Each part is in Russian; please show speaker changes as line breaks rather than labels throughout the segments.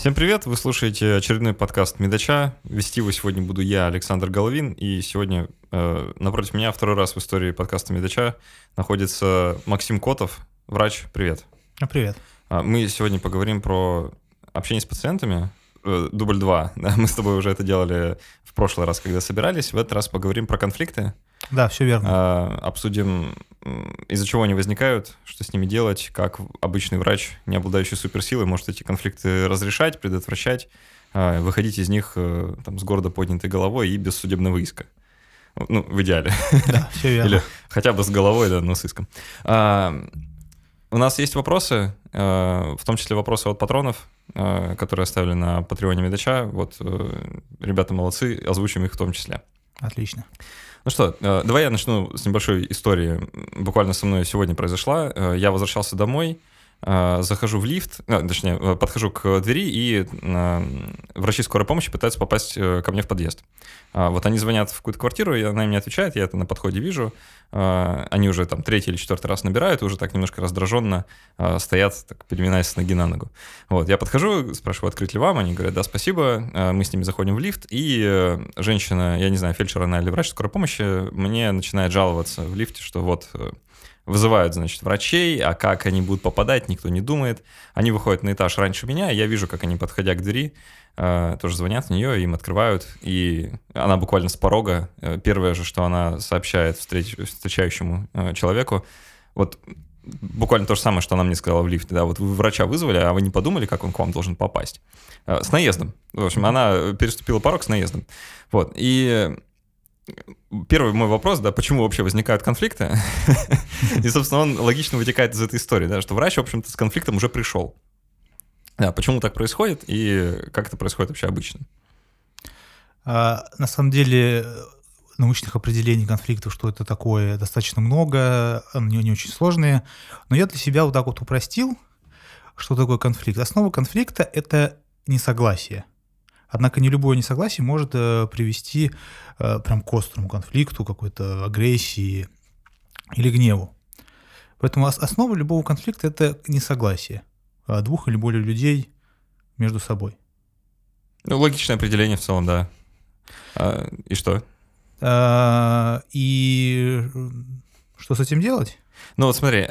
Всем привет! Вы слушаете очередной подкаст Медача. Вести его сегодня буду я, Александр Головин, и сегодня э, напротив меня второй раз в истории подкаста Медача находится Максим Котов, врач. Привет.
А, привет.
А, мы сегодня поговорим про общение с пациентами. Э, дубль 2. Да, мы с тобой уже это делали в прошлый раз, когда собирались. В этот раз поговорим про конфликты.
Да, все верно.
А, обсудим, из-за чего они возникают, что с ними делать, как обычный врач, не обладающий суперсилой, может эти конфликты разрешать, предотвращать, а, выходить из них э, там, с гордо поднятой головой и без судебного иска. Ну, в идеале.
Да, все верно.
Или хотя бы с головой, да, но с иском. А, у нас есть вопросы, э, в том числе вопросы от патронов, э, которые оставили на Патреоне Медача. Вот ребята молодцы, озвучим их в том числе.
Отлично.
Ну что, э, давай я начну с небольшой истории. Буквально со мной сегодня произошла. Э, я возвращался домой, захожу в лифт, точнее, подхожу к двери, и врачи скорой помощи пытаются попасть ко мне в подъезд. Вот они звонят в какую-то квартиру, и она мне отвечает, я это на подходе вижу. Они уже там третий или четвертый раз набирают, уже так немножко раздраженно стоят, так переминаясь с ноги на ногу. Вот, я подхожу, спрашиваю, открыть ли вам, они говорят, да, спасибо. Мы с ними заходим в лифт, и женщина, я не знаю, фельдшер она или врач скорой помощи, мне начинает жаловаться в лифте, что вот Вызывают, значит, врачей, а как они будут попадать, никто не думает. Они выходят на этаж раньше меня, я вижу, как они, подходя к двери, э, тоже звонят в нее, им открывают, и она буквально с порога, э, первое же, что она сообщает встреч, встречающему э, человеку, вот буквально то же самое, что она мне сказала в лифте, да, вот вы врача вызвали, а вы не подумали, как он к вам должен попасть? С наездом. В общем, она переступила порог с наездом. Вот, и первый мой вопрос, да, почему вообще возникают конфликты? И, собственно, он логично вытекает из этой истории, да, что врач, в общем-то, с конфликтом уже пришел. Да, почему так происходит и как это происходит вообще обычно?
А, на самом деле научных определений конфликтов, что это такое, достаточно много, они не очень сложные. Но я для себя вот так вот упростил, что такое конфликт. Основа конфликта — это несогласие. Однако не любое несогласие может э, привести э, прям к острому конфликту, какой-то агрессии или гневу. Поэтому основа любого конфликта – это несогласие двух или более людей между собой.
Ну, логичное определение в целом, да. А, и что?
А, и что с этим делать?
Ну вот смотри,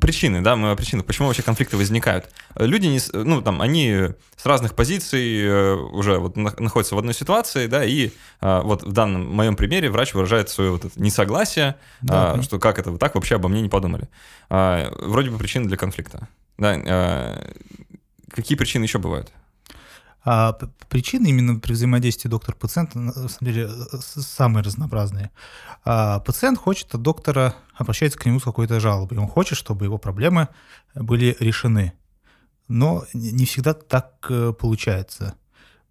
причины, да, мы о причинах, почему вообще конфликты возникают. Люди, не, ну, там, они с разных позиций э, уже вот находятся в одной ситуации, да, и а, вот в данном моем примере врач выражает свое вот это несогласие, да, а, что как это вы так вообще обо мне не подумали. А, вроде бы причины для конфликта. Да, а, какие причины еще бывают?
А причины именно при взаимодействии доктор-пациента на самом деле самые разнообразные. А пациент хочет от доктора, обращается к нему с какой-то жалобой. Он хочет, чтобы его проблемы были решены. Но не всегда так э, получается.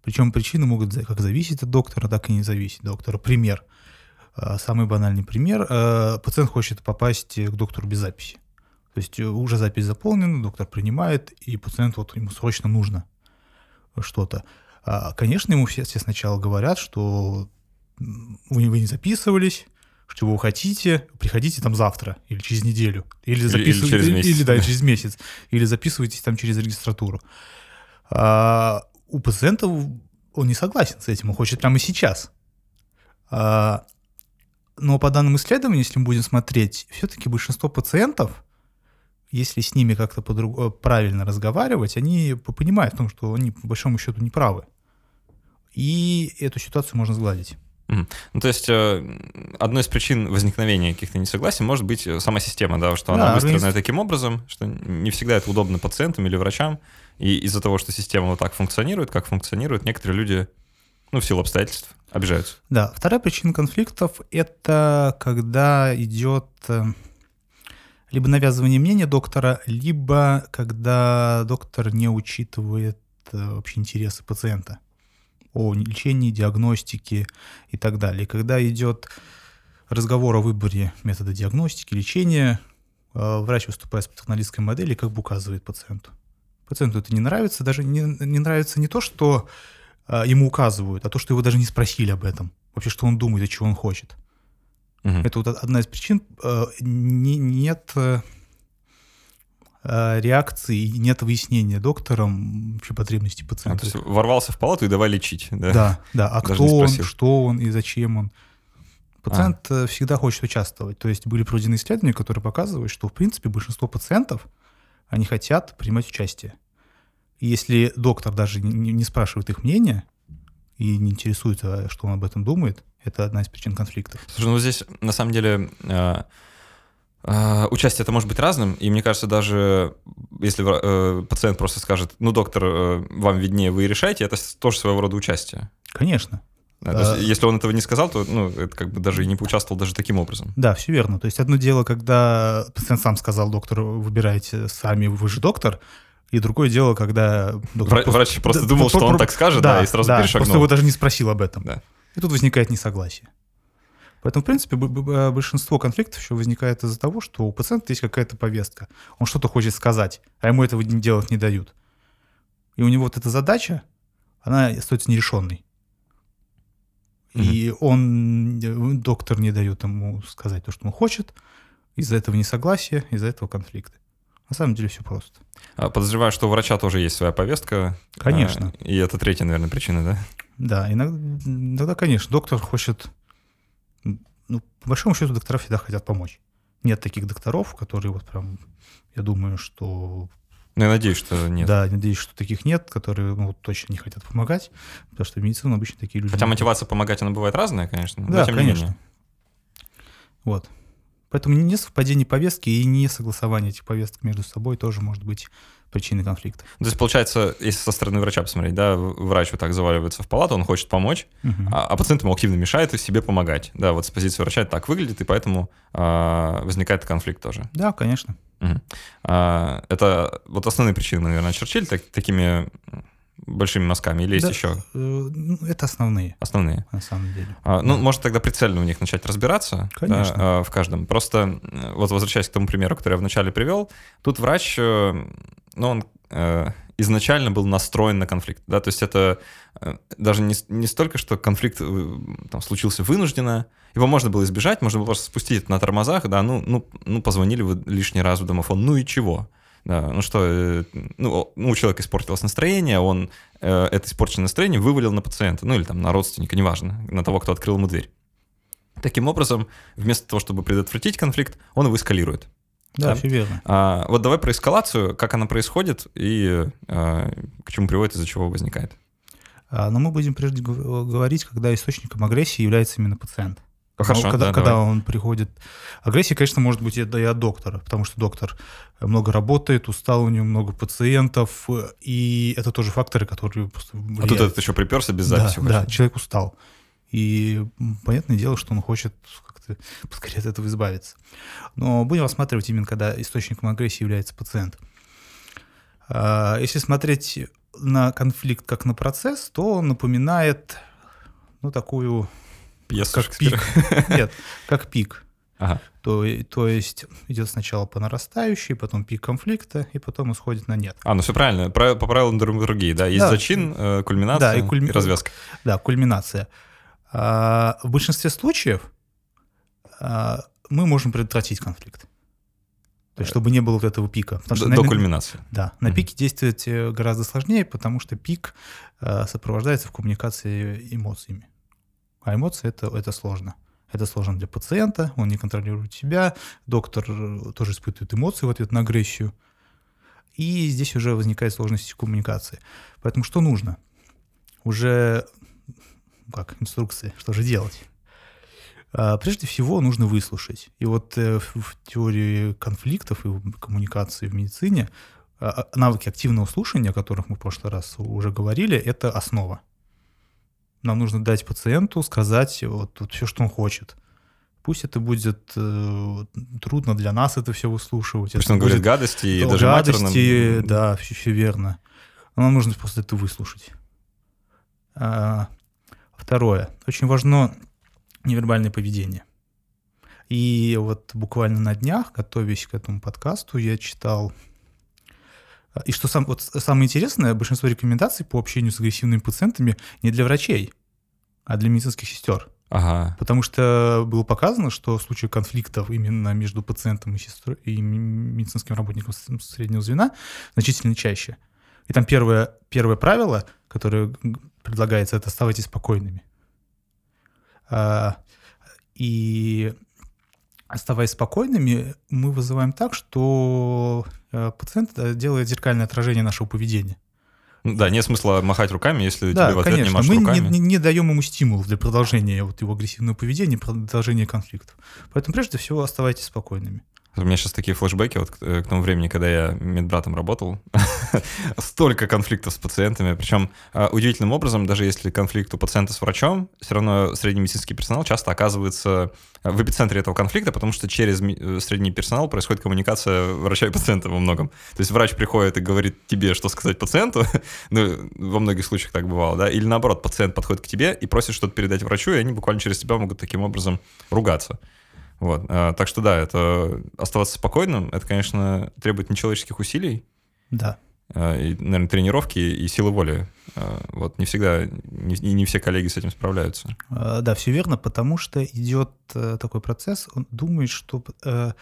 Причем причины могут как зависеть от доктора, так и не зависеть от доктора. Пример. А, самый банальный пример. Э, пациент хочет попасть к доктору без записи. То есть уже запись заполнена, доктор принимает, и пациент вот ему срочно нужно что-то. А, конечно, ему все, все сначала говорят, что вы, вы не записывались, что вы хотите, приходите там завтра или через неделю, или записывайтесь, или, через месяц. или, да, через месяц, или записывайтесь там через регистратуру. А, у пациента он не согласен с этим, он хочет прямо сейчас. А, но по данным исследований, если мы будем смотреть, все-таки большинство пациентов если с ними как-то э, правильно разговаривать, они понимают в том, что они по большому счету не правы. И эту ситуацию можно сгладить.
Mm. Ну, то есть э, одной из причин возникновения каких-то несогласий может быть э, сама система, да, что да, она выстроена организ... таким образом, что не всегда это удобно пациентам или врачам, и из-за того, что система вот так функционирует, как функционирует, некоторые люди, ну, в силу обстоятельств, обижаются.
Да, вторая причина конфликтов — это когда идет либо навязывание мнения доктора, либо когда доктор не учитывает э, вообще интересы пациента о лечении, диагностике и так далее. Когда идет разговор о выборе метода диагностики, лечения, э, врач выступает с патernалистской модели, как бы указывает пациенту. Пациенту это не нравится, даже не, не нравится не то, что э, ему указывают, а то, что его даже не спросили об этом. Вообще, что он думает и чего он хочет. Угу. Это вот одна из причин. Э, не, нет э, э, реакции, нет выяснения доктором вообще потребностей
А,
пациента.
то есть ворвался в палату и давай лечить, да?
Да, да. А
Даже
кто он, что он и зачем он? Пациент э, всегда хочет участвовать. То есть были проведены исследования, которые показывают, что в принципе большинство пациентов они хотят принимать участие. И если доктор даже не, не спрашивает их мнения и не интересуется, что он об этом думает, это одна из причин конфликтов.
Слушай, ну здесь на самом деле э, э, участие это может быть разным, и мне кажется, даже если э, пациент просто скажет, ну, доктор, э, вам виднее, вы решаете, это тоже своего рода участие.
Конечно.
Да, то есть,
А.
если он этого не сказал, то ну, это как бы даже и не поучаствовал даже таким образом.
Да, все верно. То есть одно дело, когда пациент сам сказал доктору, выбирайте сами, вы же доктор, и другое дело, когда доктор
Вра- Врач просто
Да,
думал, что он
про-
так скажет, да, и сразу
да,
перешагнул.
Просто его даже не спросил об этом.
Да.
И тут возникает несогласие. Поэтому, в принципе, б- большинство конфликтов еще возникает из-за того, что у пациента есть какая-то повестка. Он что-то хочет сказать, а ему этого делать не дают. И у него вот эта задача, она остается нерешенной. И он, э, доктор не дает ему сказать то, что он хочет, из-за этого несогласия, из-за этого конфликта. На самом деле все просто.
А, Подозреваю, что у врача тоже есть своя повестка.
Конечно.
А, И это третья, наверное, причина, да?
Да, иногда, иногда, конечно, доктор хочет... Ну, по большому счету, доктора всегда хотят помочь. Нет таких докторов, которые вот прям... Я думаю, что...
Ну, я надеюсь, что нет.
Да, надеюсь, что таких нет, которые ну, точно не хотят помогать, потому что в медицине обычно такие люди...
Хотя
не
мотивация помогать, она бывает разная, конечно. но
Да,
тем не
конечно.
менее.
Вот. Поэтому не совпадение повестки и не согласование этих повесток между собой тоже может быть причиной конфликта.
То есть, получается, если со стороны врача посмотреть, да, врач вот так заваливается в палату, он хочет помочь,
Мгм.
а, а пациент ему активно мешает и себе помогать. Да, вот с позиции врача это так выглядит, и поэтому а, возникает конфликт тоже.
Да, конечно.
Мгм. А, это вот основные причины, наверное, очертили так- такими большими мазками, или есть
Да,
еще
э, ну, это основные,
основные?
на самом деле.
А, ну,
Да.
может, тогда прицельно у них начать разбираться да,
Конечно.
а, в каждом. Просто э, вот возвращаясь к тому примеру, который я вначале привел, тут врач, э, ну, он изначально был настроен на конфликт. Да? То есть это даже не, не столько, что конфликт там, случился вынужденно, его можно было избежать, можно было просто спустить это на тормозах, да, ну, ну, ну позвонили вы лишний раз в домофон, ну и чего? Да, ну что, э, ну, ну, у человека испортилось настроение, он э, это испорченное настроение вывалил на пациента, ну или там на родственника, неважно, на того, кто открыл ему дверь. Таким образом, вместо того, чтобы предотвратить конфликт, он его эскалирует.
Да,
Да.
все верно.
А, вот давай про эскалацию, как она происходит и а, к чему приводит, из-за чего возникает.
А, Но мы будем прежде гов- говорить, когда источником агрессии является именно пациент.
Хорошо,
Ну, когда,
да,
когда
давай.
он приходит... Агрессия, конечно, может быть и да и от доктора, потому что доктор много работает, устал, у него много пациентов, и это тоже факторы, которые просто
А
влияют.
тут этот еще приперся без
да,
записи.
да,
хочет.
человек устал. И понятное дело, что он хочет как-то поскорее от этого избавиться. Но будем рассматривать именно, когда источником агрессии является пациент. А, Если смотреть на конфликт как на процесс, то он напоминает ну, такую,
Пьесу
как
Шекспира.
пик. Нет, как пик.
Ага.
То, то есть идет сначала по нарастающей, потом пик конфликта, и потом исходит на нет.
А, ну все правильно, по правилам драматургии, да, есть
Да.
зачин, э, кульминация
Да, и
и,
кульми-
развязка.
Да, кульминация. А, в большинстве случаев а, мы можем предотвратить конфликт. То есть, чтобы не было вот этого пика. Потому
До,
что
до
на-
кульминации.
Да, на
Мгм.
пике действовать э, гораздо сложнее, потому что пик э, сопровождается в коммуникации эмоциями. А эмоции это, это сложно. Это сложно для пациента, он не контролирует себя, доктор э, тоже испытывает эмоции в ответ на агрессию. И здесь уже возникает сложность коммуникации. Поэтому что нужно? Уже как инструкции, что же делать? А, Прежде всего нужно выслушать. И вот э, в теории конфликтов и коммуникации в медицине а, а, навыки активного слушания, о которых мы в прошлый раз уже говорили, это основа. Нам нужно дать пациенту сказать вот, все, что он хочет. Пусть это будет э, трудно для нас это все выслушивать.
Пусть
это
он говорит гадости и
да,
даже
гадости,
матерным.
да, все, верно. Но нам нужно просто это выслушать. А, второе. Очень важно невербальное поведение. И вот буквально на днях, готовясь к этому подкасту, я читал... а, И что сам, вот самое интересное, большинство рекомендаций по общению с агрессивными пациентами не для врачей, а для медицинских сестер.
Ага.
Потому что было показано, что в случае конфликтов именно между пациентом и, сестрой, и медицинским работником среднего звена значительно чаще. И там первое, первое правило, которое предлагается, это оставайтесь спокойными. А, и оставаясь спокойными, мы вызываем так, что э, пациент э, делает зеркальное отражение нашего поведения.
Ну да, нет смысла махать руками, если да, тебе в ответ конечно. не машут
мы
руками.
Мы не, не даем ему стимулов для продолжения вот его агрессивного поведения, продолжения конфликтов. Поэтому прежде всего оставайтесь спокойными.
У меня сейчас такие флешбеки вот к, э, к тому времени, когда я медбратом работал. Столько конфликтов с пациентами. Причем а, удивительным образом, даже если конфликт у пациента с врачом, все равно средний медицинский персонал часто оказывается а, в эпицентре этого конфликта, потому что через э, средний персонал происходит коммуникация врача и пациента во многом. То есть врач приходит и говорит тебе, что сказать пациенту, ну, во многих случаях так бывало, да, или наоборот, пациент подходит к тебе и просит что-то передать врачу, и они буквально через тебя могут таким образом ругаться. Вот. А, так что да, это оставаться спокойным, это, конечно, требует нечеловеческих усилий.
Да.
А, и, наверное, тренировки и силы воли. А, вот не всегда, не, не все коллеги с этим справляются.
Да, все верно, потому что идет э, такой процесс, он думает, что э,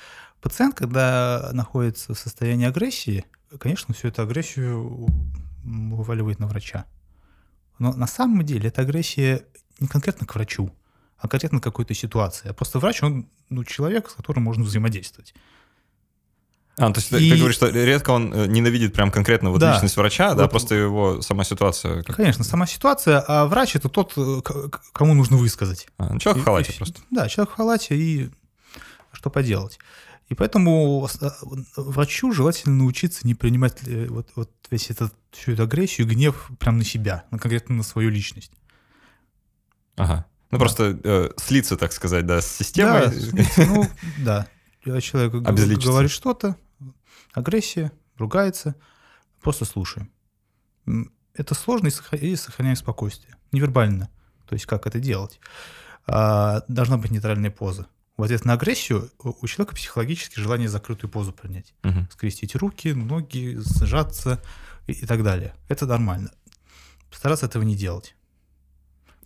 пациент, когда находится в состоянии агрессии, конечно, всю эту агрессию вываливает на врача. Но на самом деле эта агрессия не конкретно к врачу, а конкретно какой-то ситуации. А просто врач, он ну, человек, с которым можно взаимодействовать.
А, то есть и... ты, говоришь, что редко он э, ненавидит прям конкретно вот да. личность врача, вот. да, просто его сама ситуация.
Как... Конечно, сама ситуация, а врач это тот, э, кому нужно высказать.
А, ну, человек и, в халате и, просто.
Да, человек в халате и что поделать. И поэтому э, врачу желательно научиться не принимать вот, вот весь этот, всю эту агрессию, гнев прямо на себя, на конкретно на свою личность.
Ага. Ну, просто э, слиться, так сказать, да, с системой.
Да, ну, да. Человек говорит что-то, агрессия, ругается, просто слушаем. Это сложно и сохраняем спокойствие. Невербально. То есть как это делать? А, должна быть нейтральная поза. В ответ на агрессию у человека психологически желание закрытую позу принять. Угу. Скрестить руки, ноги, сжаться и, и так далее. Это нормально. Постараться этого не делать.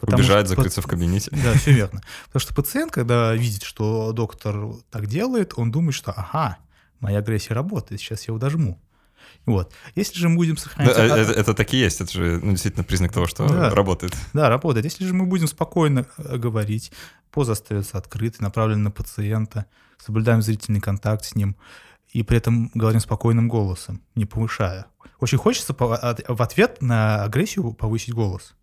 Убежать, что, закрыться в кабинете.
Да, все верно. Потому что пациент, когда видит, что доктор так делает, он думает, что ага, моя агрессия работает, сейчас я его дожму. Вот. Если же мы будем сохранять... Да,
это, это так и есть, это же ну, действительно признак того, что да, работает.
Да, работает. Если же мы будем спокойно э, говорить, поза остается открытой, направлена на пациента, соблюдаем зрительный контакт с ним, и при этом говорим спокойным голосом, не повышая. Очень хочется в ответ на агрессию повысить голос.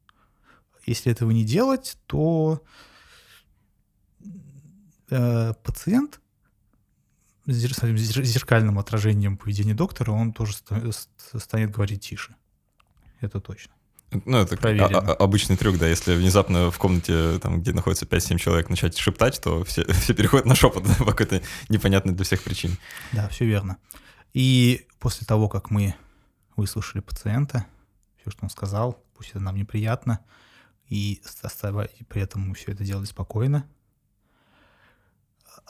Если этого не делать, то э, пациент с зеркальным отражением поведения доктора, он тоже станет говорить тише. Это точно.
Ну, это Проверено. обычный трюк, да, если внезапно в комнате, там, где находится 5-7 человек, начать шептать, то все, все переходят на шепот по какой-то непонятной для всех причин.
Да, все верно. И после того, как мы выслушали пациента, все, что он сказал, пусть это нам неприятно, и, и при этом все это делали спокойно.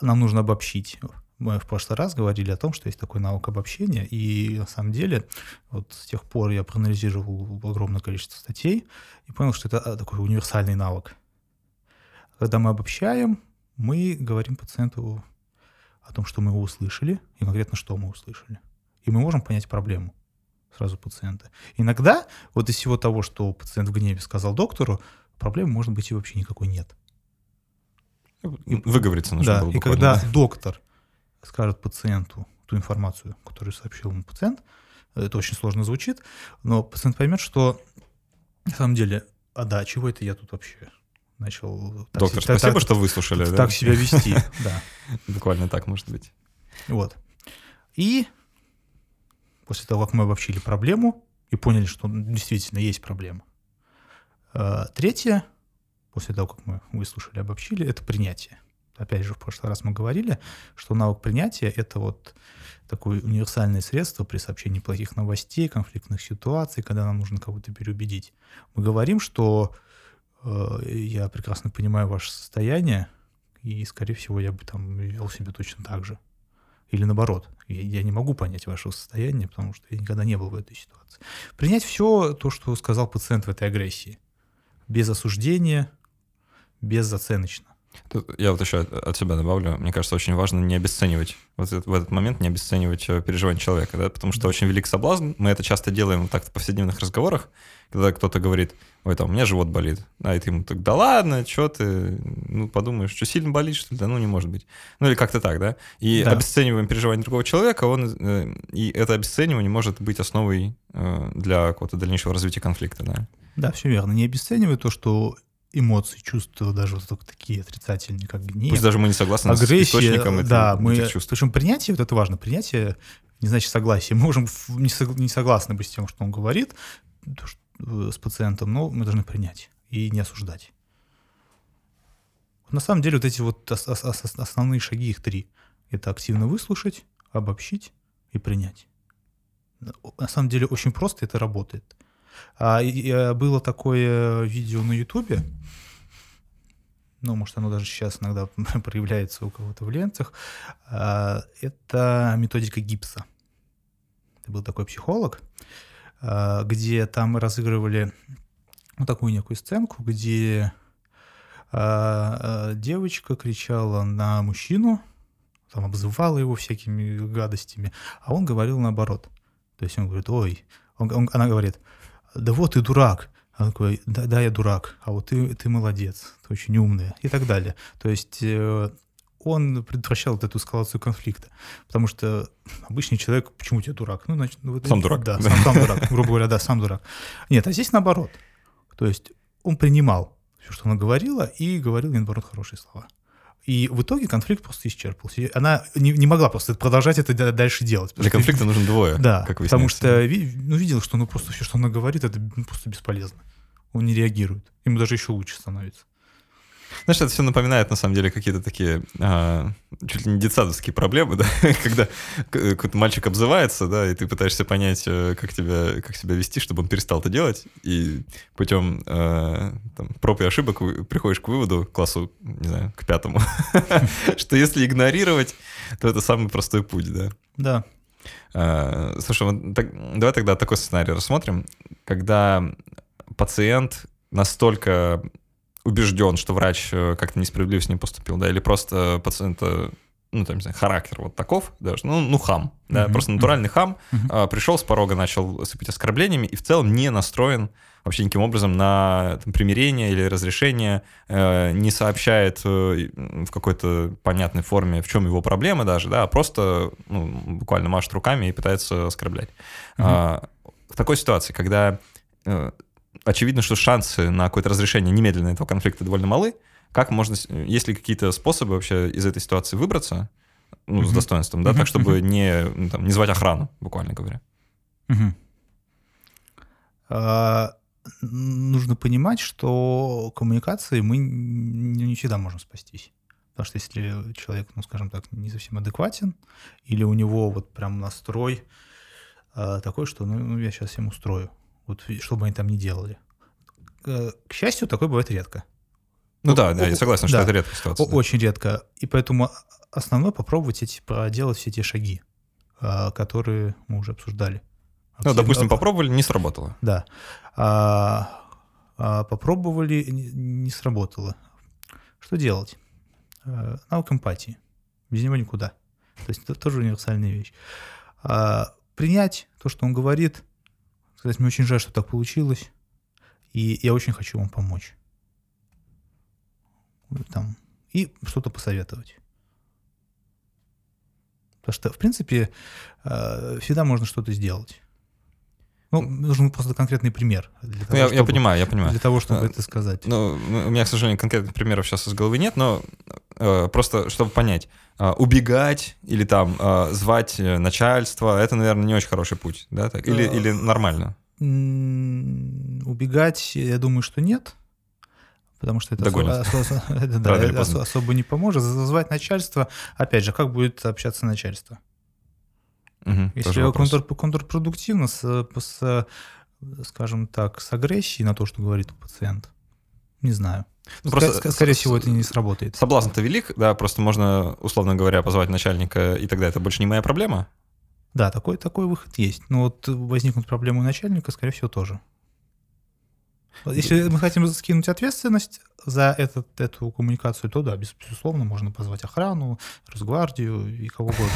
Нам нужно обобщить. Мы в прошлый раз говорили о том, что есть такой навык обобщения, и на самом деле вот с тех пор я проанализировал огромное количество статей и понял, что это а, такой универсальный навык. Когда мы обобщаем, мы говорим пациенту о том, что мы его услышали, и конкретно что мы услышали. И мы можем понять проблему сразу пациента. Иногда вот из всего того, что пациент в гневе сказал доктору, проблемы, может быть, и вообще никакой нет.
Выговориться нужно
да,
было
и когда да? доктор скажет пациенту ту информацию, которую сообщил ему пациент, это очень сложно звучит, но пациент поймет, что на самом деле, а да, чего это я тут вообще начал...
Так, Доктор, так, спасибо, так, что выслушали.
Так, да? так себя вести, да.
Буквально так может быть.
Вот. И после того, как мы обобщили проблему и поняли, что действительно есть проблема. А, третье, после того, как мы выслушали, обобщили, это принятие. Опять же, в прошлый раз мы говорили, что навык принятия — это вот такое универсальное средство при сообщении плохих новостей, конфликтных ситуаций, когда нам нужно кого-то переубедить. Мы говорим, что э, я прекрасно понимаю ваше состояние, и, скорее всего, я бы там вел себя точно так же. Или наоборот, я, я не могу понять ваше состояние, потому что я никогда не был в этой ситуации. Принять все то, что сказал пациент в этой агрессии. Без осуждения, безоценочно.
Тут я вот еще от, от себя добавлю. Мне кажется, очень важно не обесценивать вот этот, в этот момент не обесценивать э, переживания человека, да, потому что очень велик соблазн. Мы это часто делаем вот так в повседневных разговорах, когда кто-то говорит, ой, там, у меня живот болит. А и ты ему так, да ладно, что ты, ну, подумаешь, что сильно болит, что ли? Да ну, не может быть. Ну, или как-то так, да? И да. обесцениваем переживания другого человека, он, э, и это обесценивание может быть основой э, для какого-то дальнейшего развития конфликта, да?
Да, все верно. Не обесценивай то, что эмоции, чувства, даже вот такие отрицательные, как гнев.
Пусть даже мы не согласны агрессия, с источником этих,
да, мы, этих чувств. Причем принятие, вот это важно, принятие не значит согласие. Мы можем не согласны быть с тем, что он говорит э, с пациентом, но мы должны принять и не осуждать. На самом деле вот эти вот основные шаги, их три. Это активно выслушать, обобщить и принять. На самом деле очень просто это работает. А, и, а, было такое видео на Ютубе, ну, может, оно даже сейчас иногда проявляется у кого-то в лентах, а, это методика гипса. Это был такой психолог, а, где там разыгрывали ну, такую некую сценку, где а, девочка кричала на мужчину, там обзывала его всякими гадостями, а он говорил наоборот. То есть он говорит, ой, он, он, она говорит, да вот ты дурак. Он такой, да, да, я дурак, а вот ты, ты молодец, ты очень умная и так далее. То есть э, он предотвращал вот эту эскалацию конфликта. Потому что обычный человек, почему тебе дурак?
Ну, значит, ну, сам дурак.
Да, сам, сам дурак, грубо говоря, да, сам дурак. Нет, а здесь наоборот. То есть он принимал все, что она говорила, и говорил, наоборот, хорошие слова. И в итоге конфликт просто исчерпался. Она не, не могла просто продолжать это дальше делать.
Для конфликта нужен двое.
Да, как потому что ну, видел, что ну, просто все, что она говорит, это ну, просто бесполезно. Он не реагирует. Ему даже еще лучше становится.
Знаешь, это все напоминает, на самом деле, какие-то такие а, чуть ли не детсадовские проблемы, да, когда какой-то мальчик обзывается, да, и ты пытаешься понять, э, как, тебя, как себя вести, чтобы он перестал это делать, и путем а, там, проб и ошибок приходишь к выводу, классу, не знаю, к пятому, что если игнорировать, то это самый простой путь, да.
Да.
А, слушай, вот так, давай тогда такой сценарий рассмотрим, когда пациент настолько убежден, что врач э, как-то несправедливо с ним поступил, да, или просто пациента ну, там, не знаю, характер вот таков, даже, ну, ну хам, да, mm-hmm. просто натуральный хам, mm-hmm. а, пришел с порога, начал сыпать оскорблениями и в целом не настроен вообще никаким образом на там, примирение или разрешение, э, не сообщает э, в какой-то понятной форме, в чем его проблема даже, да, а просто ну, буквально машет руками и пытается оскорблять. Mm-hmm. А, в такой ситуации, когда э, очевидно, что шансы на какое-то разрешение немедленно этого конфликта довольно малы. Как можно, есть ли какие-то способы вообще из этой ситуации выбраться, ну, с достоинством, да, так, чтобы не, ну, там, не звать охрану, буквально говоря?
А, нужно понимать, что коммуникации мы не всегда можем спастись. Потому что если человек, ну, скажем так, не совсем адекватен, или у него вот прям настрой э, такой, что ну, ну я сейчас всем устрою, вот что бы они там ни делали. К счастью, такое бывает редко.
Ну да, да, я согласен, что да, это редкая ситуация.
Очень редко. И поэтому основное попробовать эти, проделать все те шаги, а, которые мы уже обсуждали.
Ну, допустим, попробовали, не сработало.
Да. А, а, попробовали, не сработало. Что делать? А, навык эмпатии. Без него никуда. То есть это тоже универсальная вещь. А, принять то, что он говорит, сказать, мне очень жаль, что так получилось, и я очень хочу вам помочь. Там, и что-то посоветовать. Потому что, в принципе, э, всегда можно что-то сделать. Ну, нужен просто конкретный пример.
Для того, я, чтобы, я понимаю, я понимаю.
Для того, чтобы а, это сказать.
Ну, у меня, к сожалению, конкретных примеров сейчас из головы нет, но просто, чтобы понять, э, убегать или там э, звать начальство, это, наверное, не очень хороший путь, да? Так? Или, или нормально?
Убегать, я думаю, что нет. Потому что это, особо, да, не поможет. Звать начальство, опять же, как будет общаться начальство? Угу, Если контр, контрпродуктивно, с, с, скажем так, с агрессией на то, что говорит пациент, не знаю. Ну, просто, скорее с, всего, это не сработает.
Соблазн-то велик, да, просто можно, условно говоря, позвать начальника, и тогда это больше не моя проблема.
Да, такой, такой выход есть. Но вот возникнут проблемы у начальника, скорее всего, тоже. Если мы хотим скинуть ответственность за этот, эту коммуникацию, то да, безусловно, можно позвать охрану, Росгвардию и кого угодно.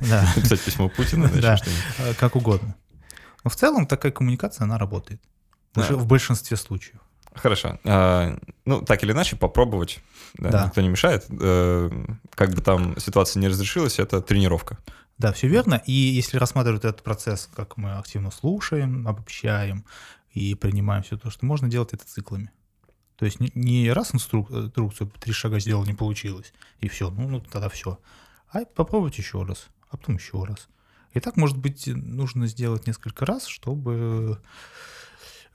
Написать письмо Путину,
да, э, как угодно. Но в целом такая коммуникация, она работает. В большинстве случаев.
Хорошо. А, ну, так или иначе, попробовать. Да, да. Никто не мешает. Э, как бы там ситуация не разрешилась, это тренировка.
Да, все верно. И если рассматривать этот процесс, как мы активно слушаем, обобщаем и принимаем все то, что можно делать это циклами. То есть не раз инструкцию три шага сделал, не получилось, и все, ну, ну тогда все. А попробовать еще раз, а потом еще раз. И так, может быть, нужно сделать несколько раз, чтобы э,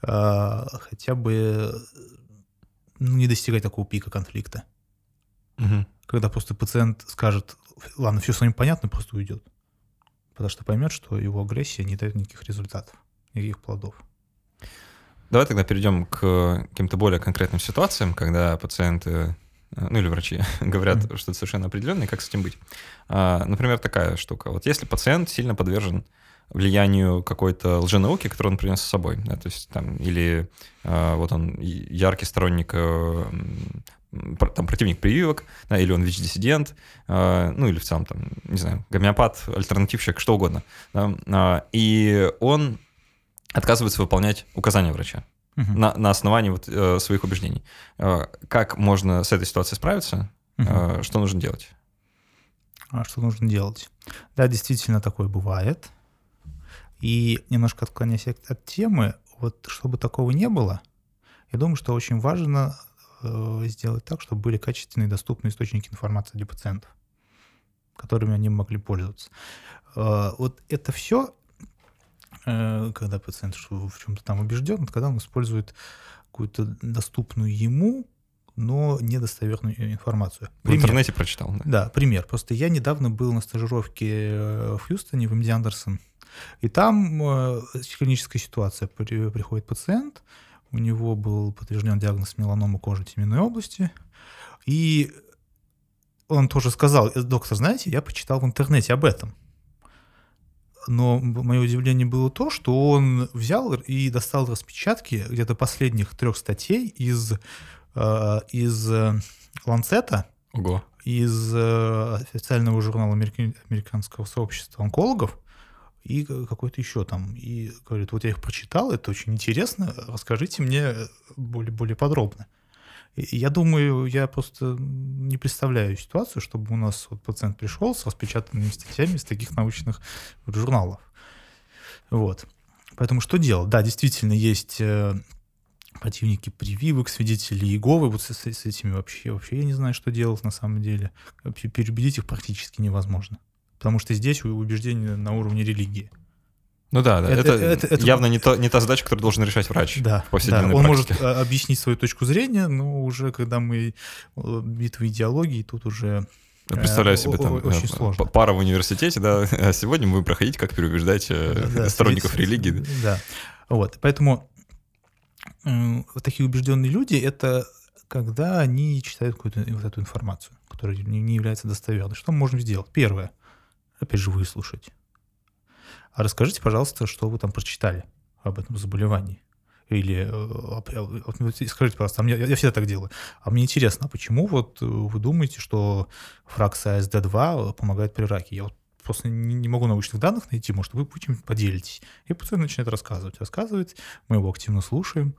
хотя бы ну, не достигать такого пика конфликта. Угу. Когда просто пациент скажет, ладно, все с вами понятно, просто уйдет. Потому что поймет, что его агрессия не дает никаких результатов, никаких плодов.
Давай тогда перейдем к каким-то более конкретным ситуациям, когда пациенты Э, ну или врачи говорят mm-hmm. что-то совершенно определенное, как с этим быть. А, например, такая штука. Вот если пациент сильно подвержен влиянию какой-то лженауки, которую он принес с собой, да, то есть там, или а, вот он яркий сторонник э, там, противник прививок, да, или он ВИЧ-диссидент, э, ну, или в целом, там, не знаю, гомеопат, альтернативщик, что угодно. Да, э, и он отказывается выполнять указания врача угу. на, на основании вот, э, своих убеждений. Э, как можно с этой ситуацией справиться? Угу. Э, что нужно делать?
А что нужно делать? Да, действительно такое бывает. И немножко отклоняясь от темы, вот чтобы такого не было, я думаю, что очень важно э, сделать так, чтобы были качественные и доступные источники информации для пациентов, которыми они могли пользоваться. Э, вот это все Э, когда пациент в чем-то там убежден, когда он использует какую-то доступную ему, но недостоверную информацию.
Пример. В интернете прочитал,
да? Да, пример. Просто я недавно был на стажировке в Хьюстоне, в МД Андерсон, и там э, клиническая ситуация. Приходит пациент, у него был подтвержден диагноз меланома кожи теменной области, и он тоже сказал, доктор, знаете, я почитал в интернете об этом но мое удивление было то, что он взял и достал распечатки где-то последних трех статей из, э, из э, Ланцета,
Ого.
из э, официального журнала Американского сообщества онкологов, и какой-то еще там. И говорит, вот я их прочитал, это очень интересно, расскажите мне более, более подробно. Я думаю, я просто не представляю ситуацию, чтобы у нас вот пациент пришел с распечатанными статьями из таких научных журналов. Вот. Поэтому что делать? Да, действительно, есть э, противники прививок, свидетели Иеговы, вот с, с этими вообще, вообще я не знаю, что делать на самом деле. Вообще переубедить их практически невозможно. Потому что здесь убеждения на уровне религии.
Ну да, да. Это, это, это явно не, то, не та задача, которую должен решать врач
да, в да. Он практике. может объяснить свою точку зрения, но уже когда мы э, битвы идеологии, тут уже
я представляю себе там очень э, сложно. пара в университете, да, а сегодня мы проходить, как переубеждать э, да, сторонников религии.
Да, вот, поэтому такие убежденные люди — это когда они читают какую-то вот эту информацию, которая не является достоверной. Что мы можем сделать? Первое, опять же, выслушать а расскажите, пожалуйста, что вы там прочитали об этом заболевании. Или э, скажите, пожалуйста, а мне, я всегда так делаю. А мне интересно, а почему вот вы думаете, что фракция СД2 помогает при раке? Я вот просто не, не могу научных данных найти, может, вы чем поделитесь. И пациент начинает рассказывать. Рассказывает, мы его активно слушаем.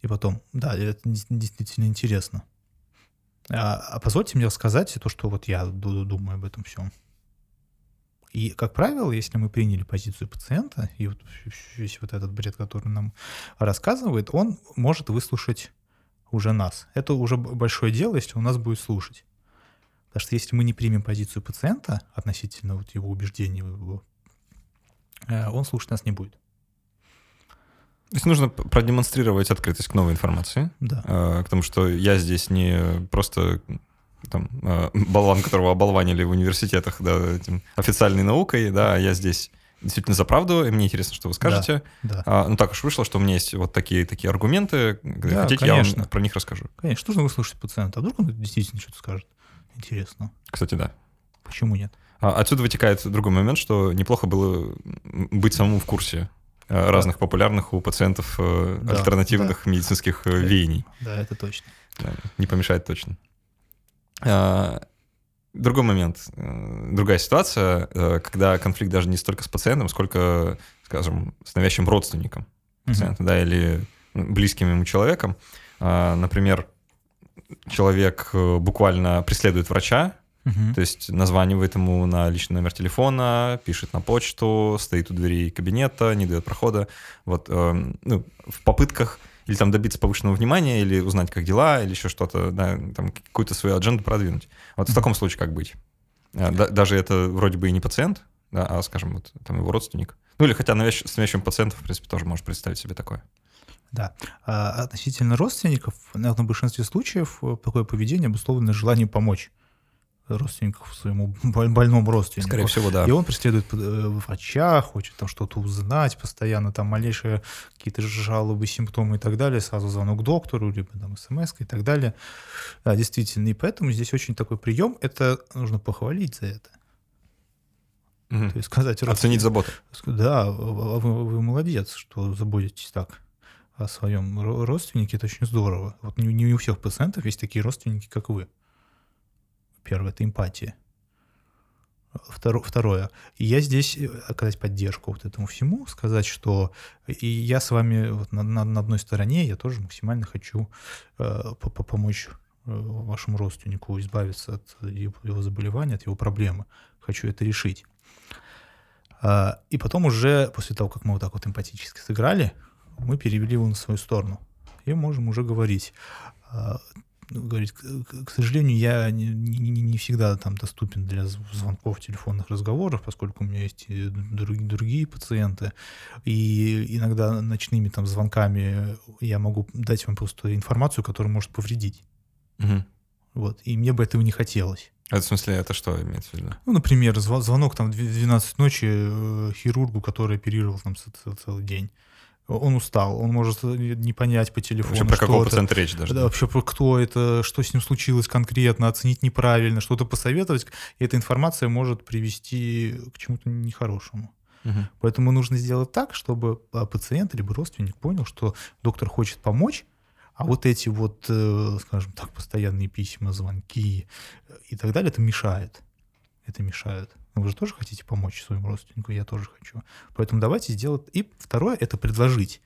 И потом, да, это действительно интересно. А, а позвольте мне рассказать то, что вот я думаю об этом всем. И, как правило, если мы приняли позицию пациента, и вот весь вот этот бред, который нам рассказывает, он может выслушать уже нас. Это уже большое дело, если он нас будет слушать. Потому что если мы не примем позицию пациента относительно вот его убеждений, его, э, он слушать нас не будет.
То есть нужно продемонстрировать открытость к новой информации.
Да.
Э, к тому, что я здесь не просто там, э, болван, которого оболванили в университетах, да, этим официальной наукой, да, а я здесь действительно за правду, и мне интересно, что вы скажете.
Да, да.
А, ну, так уж вышло, что у меня есть вот такие, такие аргументы. Да, Хотите, конечно. я вам про них расскажу.
Конечно, нужно выслушать пациента. А вдруг он действительно что-то скажет? Интересно.
Кстати, да.
Почему нет?
А, отсюда вытекает другой момент, что неплохо было быть самому в курсе э, разных популярных у пациентов э,
Да,
альтернативных медицинских э, веяний.
Да, это точно.
Да, Не помешает точно. А, Другой момент, э, другая ситуация, э, когда конфликт даже не столько с пациентом, сколько, скажем, с навязчивым родственником пациента, да, или близким ему человеком. А, Например, человек э, буквально преследует врача,
Мгм.
то есть названивает ему на личный номер телефона, пишет на почту, стоит у дверей кабинета, не дает прохода. Вот, эм, ну, в попытках или там добиться повышенного внимания, или узнать, как дела, или еще что-то, да, там какую-то свою адженду продвинуть. Вот в таком случае как быть? А, да- даже это вроде бы и не пациент, да, а, скажем, вот там его родственник. Ну или хотя навязч- с навязчивым пациентом, в принципе, тоже может представить себе такое.
Да. А относительно родственников, наверное, в большинстве случаев э, такое поведение обусловлено желанием помочь родственнику своему боль- больному родственнику.
Скорее всего, да.
И он преследует э, врача, хочет там что-то узнать постоянно, там малейшие какие-то жалобы, симптомы и так далее, сразу звонок доктору, либо там смс и так далее. Да, действительно. И поэтому здесь очень такой прием, это нужно похвалить за это.
Мгм.
То есть сказать
Оценить заботу.
да, вы, вы- молодец, что заботитесь так о своем ро- родственнике, это очень здорово. Вот не, не у всех пациентов есть такие родственники, как вы. Первое, это эмпатия. Второ- второе, я здесь э, оказать поддержку вот этому всему, сказать, что и я с вами вот на, на- на одной стороне, я тоже максимально хочу э, по- по- помочь э, вашему родственнику избавиться от его, заболевания, от его проблемы. Хочу это решить. А, И потом уже, после того, как мы вот так вот эмпатически сыграли, мы перевели его на свою сторону. И можем уже говорить. А, ну, Говорить, к, сожалению, я не, не- не- всегда там доступен для зв- звонков, телефонных разговоров, поскольку у меня есть и друг- другие пациенты. И иногда ночными там звонками я могу дать вам просто информацию, которая может повредить.
Мгм.
Вот. И мне бы этого не хотелось.
Это в смысле, это что имеется в виду?
Ну, например, зв- звонок там в 12 ночи э, хирургу, который оперировал там целый день. Он устал, он может не понять по телефону,
Вообще, про
это.
пациента речь даже?
Да, вообще про кто это, что с ним случилось конкретно, оценить неправильно, что-то посоветовать. И эта информация может привести к чему-то нехорошему.
Мгм.
Поэтому нужно сделать так, чтобы а, пациент либо родственник понял, что доктор хочет помочь, а вот эти вот, э, скажем так, постоянные письма, звонки и так далее, это мешает. Это мешает. Вы же тоже хотите помочь своему родственнику, я тоже хочу. Поэтому давайте сделать... И второе — это предложить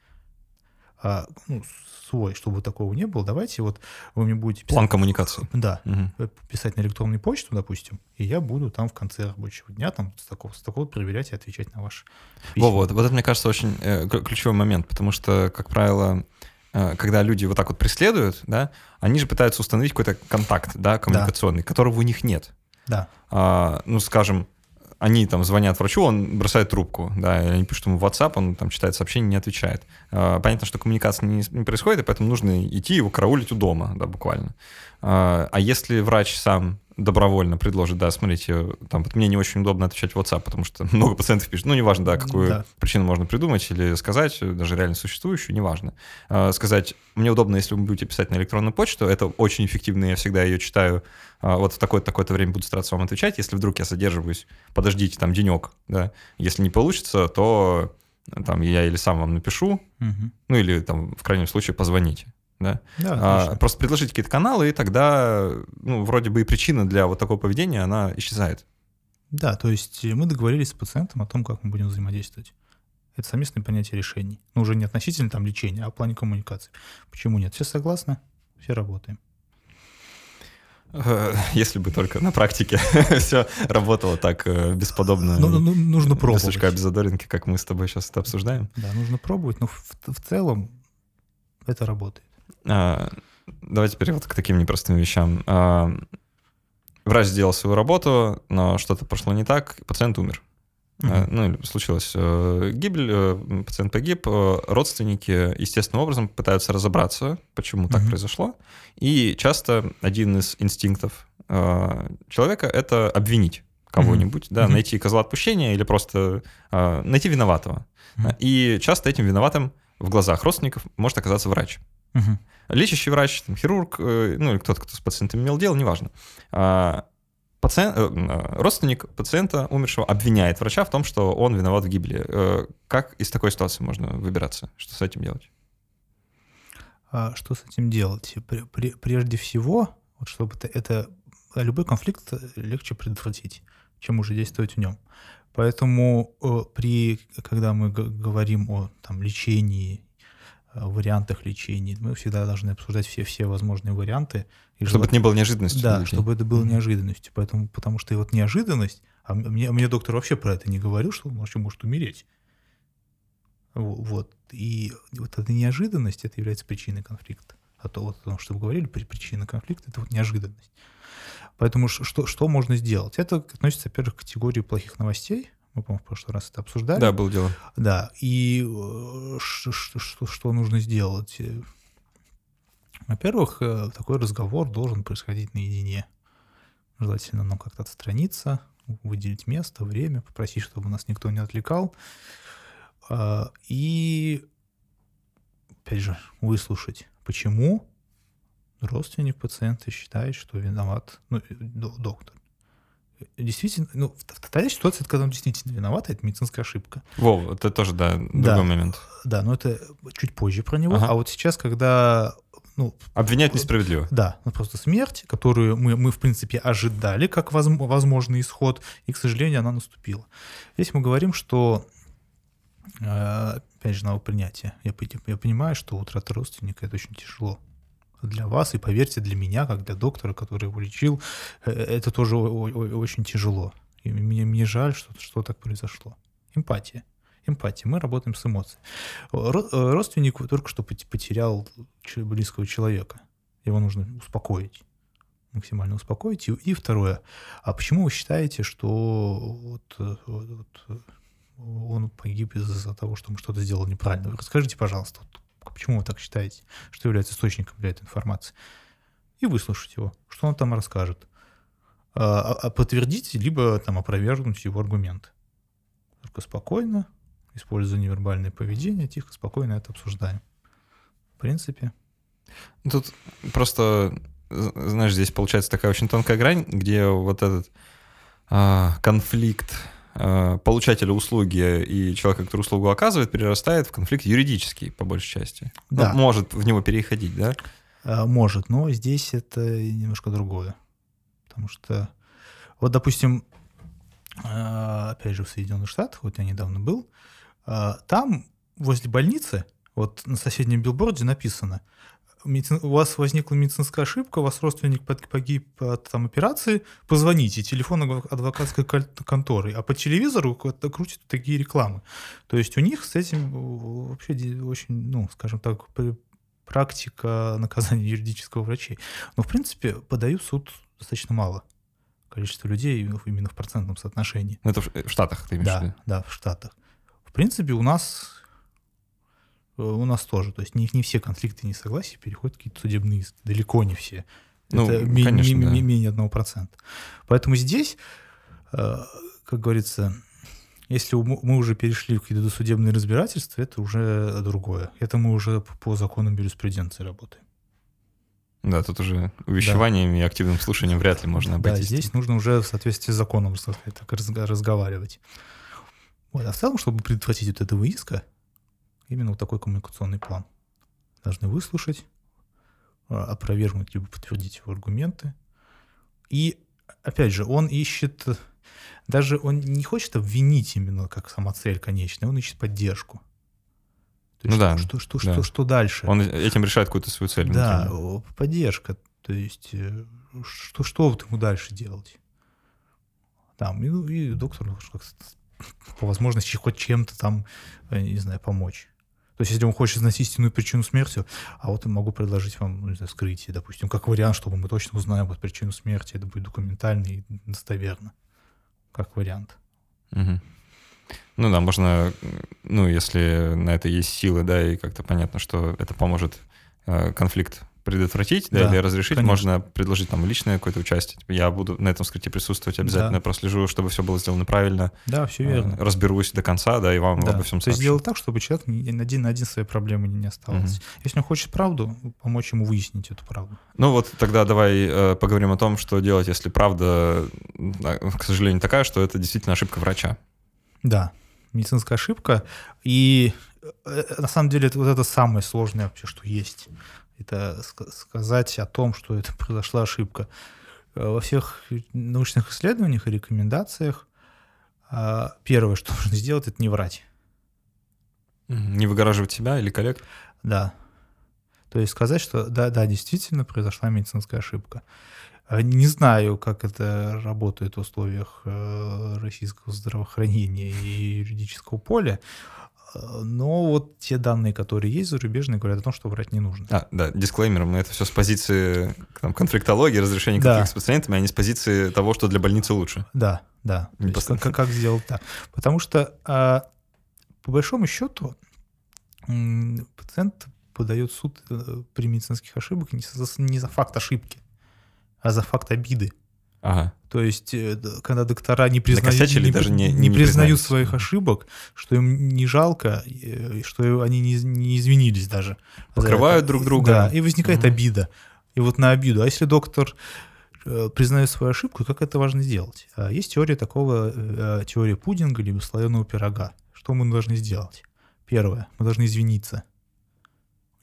а, ну, свой, чтобы такого не было. Давайте вот вы мне будете
План коммуникации.
Да, э, писать на электронную почту, допустим, и я буду там в конце рабочего дня там с такого, с такого проверять и отвечать на ваши письма.
Во, вот, вот это, мне кажется, очень э, ключевой момент, потому что, как правило, э, когда люди вот так вот преследуют, да, они же пытаются установить какой-то контакт, да, коммуникационный, которого у них нет.
Да,
А, ну, скажем, они там звонят врачу, он бросает трубку, да, или они пишут ему в WhatsApp, он там читает сообщение, не отвечает. А, понятно, что коммуникация не, не происходит, и поэтому нужно идти его караулить у дома, да, буквально. А, а если врач сам добровольно предложит, да, смотрите, там, вот мне не очень удобно отвечать в WhatsApp, потому что много пациентов пишут, ну, неважно, да, какую
Да. причину
можно придумать или сказать, даже реально существующую, неважно. А, сказать, мне удобно, если вы будете писать на электронную почту, это очень эффективно, я всегда ее читаю, вот в такое-то такое время буду стараться вам отвечать, если вдруг я задерживаюсь, подождите там денек, да, если не получится, то там я или сам вам напишу,
Мгм.
ну или там в крайнем случае позвоните, да.
да,
А, просто предложить какие-то каналы, и тогда, ну, вроде бы и причина для вот такого поведения, она исчезает.
Да, то есть мы договорились с пациентом о том, как мы будем взаимодействовать. Это совместное принятие решений. Ну, уже не относительно там лечения, а в плане коммуникации. Почему нет? Все согласны? Все работаем.
Если бы только на практике все работало так э, бесподобно.
Ну, ну,
и
нужно
без
пробовать.
сучка, без задоринки, как мы с тобой сейчас это обсуждаем.
Да, нужно пробовать, но в, в целом это работает.
А, Давай теперь вот к таким непростым вещам. А, Врач сделал свою работу, но что-то пошло не так, пациент умер.
Мгм.
Ну, случилась э, гибель, э, пациент погиб, родственники естественным образом пытаются разобраться, почему так
Мгм.
произошло. И часто один из инстинктов человека — это обвинить кого-нибудь, да,
Мгм.
найти козла отпущения или просто э, найти виноватого.
Мгм.
И часто этим виноватым в глазах родственников может оказаться врач.
Мгм.
Лечащий врач, там, хирург, э, ну или кто-то, кто с пациентом имел дело, неважно. А, пациент, э, родственник пациента умершего обвиняет врача в том, что он виноват в гибели. Э, как из такой ситуации можно выбираться? Что с этим делать?
А что с этим делать? Прежде всего, вот чтобы это, это любой конфликт легче предотвратить, чем уже действовать в нем. Поэтому при, когда мы говорим о там, лечении вариантах лечения. Мы всегда должны обсуждать все, все возможные варианты.
И чтобы это не было неожиданностью.
Да, чтобы это было неожиданностью. Поэтому, потому что вот неожиданность, а мне, мне доктор вообще про это не говорил, что он вообще может умереть. Вот. И вот эта неожиданность, это является причиной конфликта. А то вот о том, что вы говорили, причина конфликта, это вот неожиданность. Поэтому что, что можно сделать? Это относится, во-первых, к категории плохих новостей, мы, по-моему, в прошлый раз это обсуждали.
Да, было дело.
Да, и э, что, что, что нужно сделать? Во-первых, э, такой разговор должен происходить наедине. Желательно нам как-то отстраниться, выделить место, время, попросить, чтобы нас никто не отвлекал. А, и, опять же, выслушать, почему родственник пациента считает, что виноват ну, доктор действительно, ну, в такая ситуация, когда он действительно виноват, это медицинская ошибка.
Во, это тоже, да, другой
да,
момент.
Да, но это чуть позже про него. Ага. А вот сейчас, когда ну,
Обвинять несправедливо.
Да, ну, просто смерть, которую мы, мы, в принципе, ожидали как возможный исход, и, к сожалению, она наступила. Здесь мы говорим, что, э, опять же, новопринятие. Я, я понимаю, что утрата родственника — это очень тяжело для вас, и поверьте, для меня, как для доктора, который его лечил, э, это тоже очень тяжело. И мне, мне жаль, что, что так произошло. Эмпатия. Эмпатия. Мы работаем с эмоцией. Э, родственник только что потерял близкого человека. Его нужно успокоить максимально успокоить. И, второе, а почему вы считаете, что вот, э, вот, вот он погиб из-за того, что мы что-то сделали неправильно? Расскажите, пожалуйста, вот, Почему вы так считаете? Что является источником для этой информации? И выслушать его, что он там расскажет. А, а, а подтвердить, либо там опровергнуть его аргументы. Только спокойно, используя невербальное поведение, тихо, спокойно это обсуждаем. В принципе.
Тут просто, знаешь, здесь получается такая очень тонкая грань, где вот этот а, конфликт Э, получателя услуги и человека, который услугу оказывает, перерастает в конфликт юридический, по большей части. Ну, да. Ну, может в него переходить, да?
Э, может, но здесь это немножко другое. Потому что, вот, допустим, э, опять же, в Соединенных Штатах, вот я недавно был, там возле больницы, вот на соседнем билборде написано, у вас возникла медицинская ошибка, у вас родственник погиб от там, операции, позвоните, телефон адвокатской конторы, а по телевизору крутят такие рекламы. То есть у них с этим э, вообще очень, ну, скажем так, практика наказания юридического врачей. Но, в принципе, подают суд достаточно мало количество людей именно в процентном соотношении.
Это в Штатах, ты имеешь
да,
в виду?
Да, в Штатах. В принципе, у нас Э, у нас тоже. То есть не, не все конфликты несогласия переходят в какие-то судебные иски. Далеко не все. Ну, Это конечно, ми- да. менее одного процента. Поэтому здесь, э, как говорится, если мы уже перешли в какие-то досудебные разбирательства, это уже другое. Это мы уже по законам юриспруденции работаем.
Да, тут уже увещеванием да. и активным слушанием вряд ли можно обойтись.
Да, здесь нужно уже в соответствии с законом так разговаривать. Вот. А в целом, чтобы предотвратить вот этого иска, Именно вот такой коммуникационный план. Должны выслушать, а, опровергнуть либо подтвердить его аргументы. И, опять же, он ищет, даже он не хочет обвинить именно как сама цель конечная, он ищет поддержку.
То есть, ну да.
Что, что, да. что, что дальше?
Он этим решает какую-то свою цель.
Да, внутреннюю. поддержка. То есть, э, что, что вот ему дальше делать? Там, и, и доктор по возможности хоть чем-то там, э, не знаю, помочь. То есть, если он хочет знать истинную причину смерти, а вот я могу предложить вам, ну, не знаю, вскрытие, допустим, как вариант, чтобы мы точно узнаем вот причину смерти, это будет документально и достоверно, как вариант.
Угу. Ну да, можно, ну, если на это есть силы, да, и как-то понятно, что это поможет э, конфликт предотвратить да,
Да,
или разрешить,
конечно.
можно предложить там личное какое-то участие. Типа, я буду на этом скрипте присутствовать обязательно,
Да.
прослежу, чтобы все было сделано правильно,
Да, все
э,
верно.
разберусь до конца, да, и вам
Да.
обо всем
То есть
сообщу.
сделать так, чтобы человек один на один своей проблемы не оставался. Если он хочет правду, помочь ему выяснить эту правду.
Ну вот тогда давай э, поговорим о том, что делать, если правда, а, к сожалению, такая, что это действительно ошибка врача.
Да, медицинская ошибка. И э, на самом деле это вот это самое сложное вообще, что есть. Это ска- сказать о том, что это произошла ошибка. Э, Во всех научных исследованиях и рекомендациях а, первое, что нужно сделать, это не врать.
Не выгораживать себя или коллег.
Да. То есть сказать, что да, да, действительно произошла медицинская ошибка. А, Не знаю, как это работает в условиях э, российского здравоохранения и юридического поля, э, но вот те данные, которые есть зарубежные, говорят о том, что врать не нужно.
А, да, дисклеймер, мы это все с позиции там, конфликтологии, разрешения
Да.
конфликта с пациентами, а не с позиции того, что для больницы лучше.
Да, да. Есть как, как сделать так? Потому что а, по большому счету пациент подает суд э, при медицинских ошибках не за, не за факт ошибки, а за факт обиды.
Ага.
То есть, э, когда доктора не признают,
Накосячили, даже не- не
признают
признались.
своих ошибок, что им не жалко, э, что они не, не извинились даже.
Покрывают друг друга.
Да, и возникает
Мгм.
обида. И вот на обиду. А если доктор э, признает свою ошибку, как это важно сделать? А Есть теория такого, э, теория пудинга либо слоеного пирога. Что мы должны сделать? Первое, мы должны извиниться.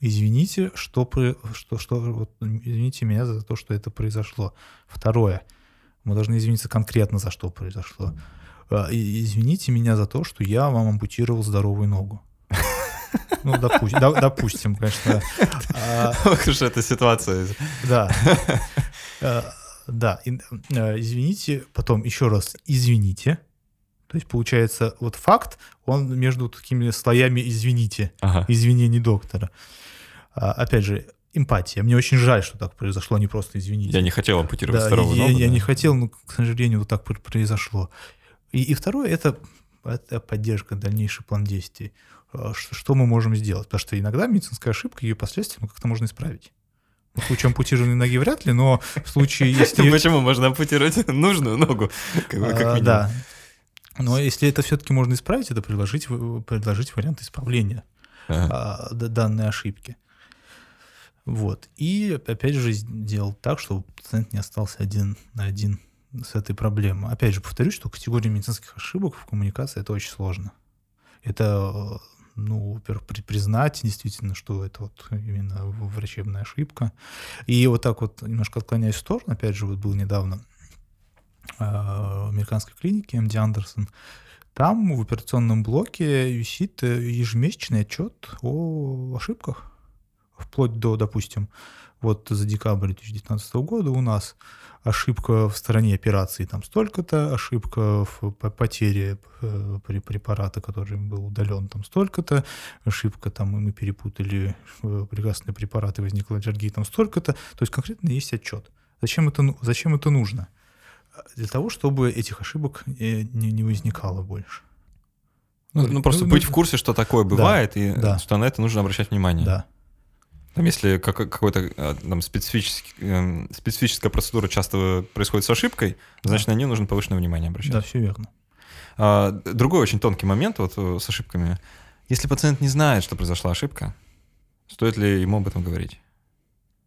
Извините, что, что, что вот, извините меня за то, что это произошло. Второе, мы должны извиниться конкретно за что произошло. А, Извините меня за то, что я вам ампутировал здоровую ногу. Ну, допустим, конечно. А,
Ох уж эта ситуация.
да. Э, Да, извините, потом еще раз извините. То есть, получается, вот факт, он между такими слоями извините,
Ага.
извинений доктора. А, Опять же, эмпатия. Мне очень жаль, что так произошло, не просто извините.
Я не хотел ампутировать
Да,
здоровую
я,
ногу.
я
да.
не хотел, но, к сожалению, вот так пр- произошло. И, и второе это, это поддержка, дальнейший план действий. А, Что, что мы можем сделать? Потому что иногда медицинская ошибка, ее последствия ну, как-то можно исправить. В случае ампутированной ноги вряд ли, но в случае, если...
Почему можно ампутировать нужную ногу?
А. Да. Но если это все-таки можно исправить, это предложить, предложить вариант исправления
Ага.
а, данной ошибки. Вот. И опять же сделать так, чтобы пациент не остался один на один с этой проблемой. Опять же, повторюсь, что категория медицинских ошибок в коммуникации это очень сложно. Это, э, ну, во-первых, при- признать действительно, что это вот именно врачебная ошибка. И вот так вот, немножко отклоняясь в сторону, опять же, вот был недавно э, в американской клинике МД Андерсон, там в операционном блоке висит э, ежемесячный отчет о ошибках, вплоть до, допустим, вот за декабрь 2019 года у нас ошибка в стороне операции там столько-то, ошибка в по- потере э, пре- препарата, который был удален, там столько-то, ошибка там, и мы перепутали э, прекрасные препараты, возникла аллергия, там столько-то. То есть конкретно есть отчет. Зачем это, ну- зачем это нужно? Для того, чтобы этих ошибок э, не, не возникало больше.
Ну, ну, просто быть в курсе, что такое бывает, и
да.
что на это нужно обращать внимание.
Да.
Там, если как- какой-то э, там, специфический, эм, специфическая процедура часто происходит с ошибкой, значит, на нее нужно повышенное внимание обращать.
Да, все верно.
А, другой очень тонкий момент вот э, с ошибками. Если пациент не знает, что произошла ошибка, стоит ли ему об этом говорить?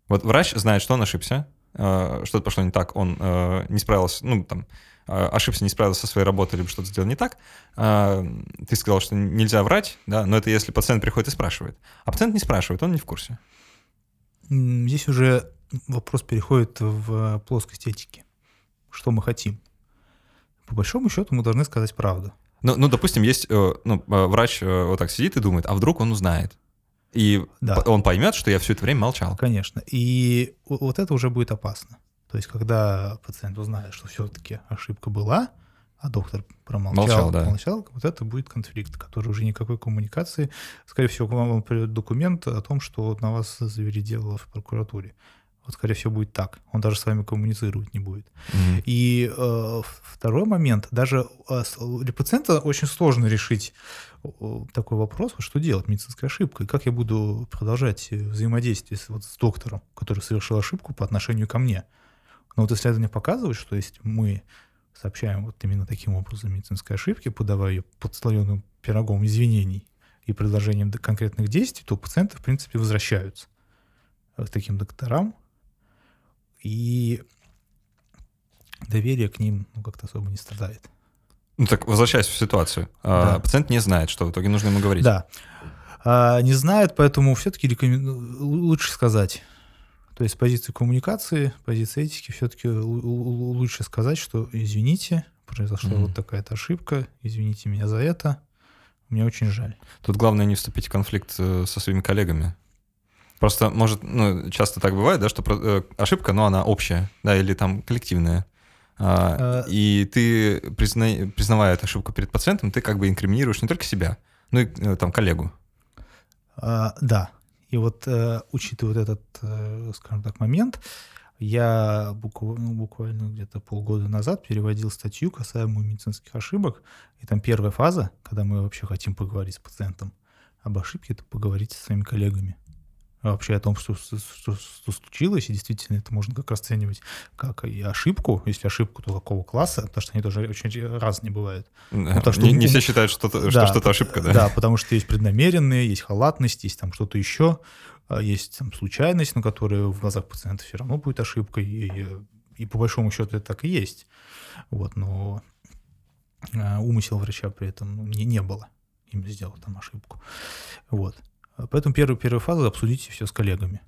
Вот врач знает, что он ошибся, э, что-то пошло не так, он э, не справился, ну, там, э, ошибся, не справился со своей работой, либо что-то сделал не так. Ты сказал, что нельзя врать, да, но это если пациент приходит и спрашивает. А пациент не спрашивает, он не в курсе.
Здесь уже вопрос переходит в плоскость этики. Что мы хотим? По большому счету мы должны сказать правду.
Ну, ну допустим, есть, э, ну, э, врач э, вот так сидит и думает, а вдруг он узнает? И
Да.
он поймет, что я все это время молчал.
Конечно. И вот это уже будет опасно. То есть, когда пациент узнает, что все-таки ошибка была, а доктор промолчал,
Молчал, да.
молчал, вот это будет конфликт, который уже никакой коммуникации. Скорее всего, к вам придет документ о том, что на вас завели дело в прокуратуре. Вот, скорее всего, будет так. Он даже с вами коммуницировать не будет. Mm-hmm. И э, второй момент. Даже э, для пациента очень сложно решить такой вопрос, что делать, медицинская ошибка, и как я буду продолжать взаимодействие с, вот, с доктором, который совершил ошибку по отношению ко мне. Но вот исследования показывают, что если мы сообщаем вот именно таким образом медицинской ошибки, подавая ее под слоеным пирогом извинений и предложением конкретных действий, то пациенты, в принципе, возвращаются к таким докторам, и доверие к ним ну, как-то особо не страдает.
Ну так, возвращаясь в ситуацию. А, да. Пациент не знает, что в итоге нужно ему говорить.
Да. А, не знает, поэтому все-таки рекомен... Ну, лучше сказать. То есть с позиции коммуникации, позиции этики все-таки лучше сказать, что извините, произошла mm-hmm. вот такая-то ошибка, извините меня за это, мне очень жаль.
Тут главное не вступить в конфликт э, со своими коллегами. Просто, может, ну, часто так бывает, да, что э, ошибка, но она общая, да, или там коллективная. А, а... И ты, призна... признавая эту ошибку перед пациентом, ты как бы инкриминируешь не только себя, но и э, там коллегу.
А, да. И вот, э, учитывая вот этот, скажем так, момент, я буквально, ну, буквально где-то полгода назад переводил статью касаемую медицинских ошибок. И там первая фаза, когда мы вообще хотим поговорить с пациентом об ошибке, это поговорить со своими коллегами вообще о том, что, что, что случилось, и действительно это можно как расценивать как и ошибку, если ошибку, то какого класса, потому что они тоже очень разные бывают.
Да, потому, что, не, не все считают, что, да, что что-то ошибка, да?
Да, потому что есть преднамеренные, есть халатность, есть там что-то еще, а есть там случайность, но которая в глазах пациента все равно будет ошибкой, и, и по большому счету это так и есть. Вот, но а, умысел врача при этом ну, не, не было им сделать там ошибку. Вот. Поэтому первую, первую фазу обсудите все с коллегами.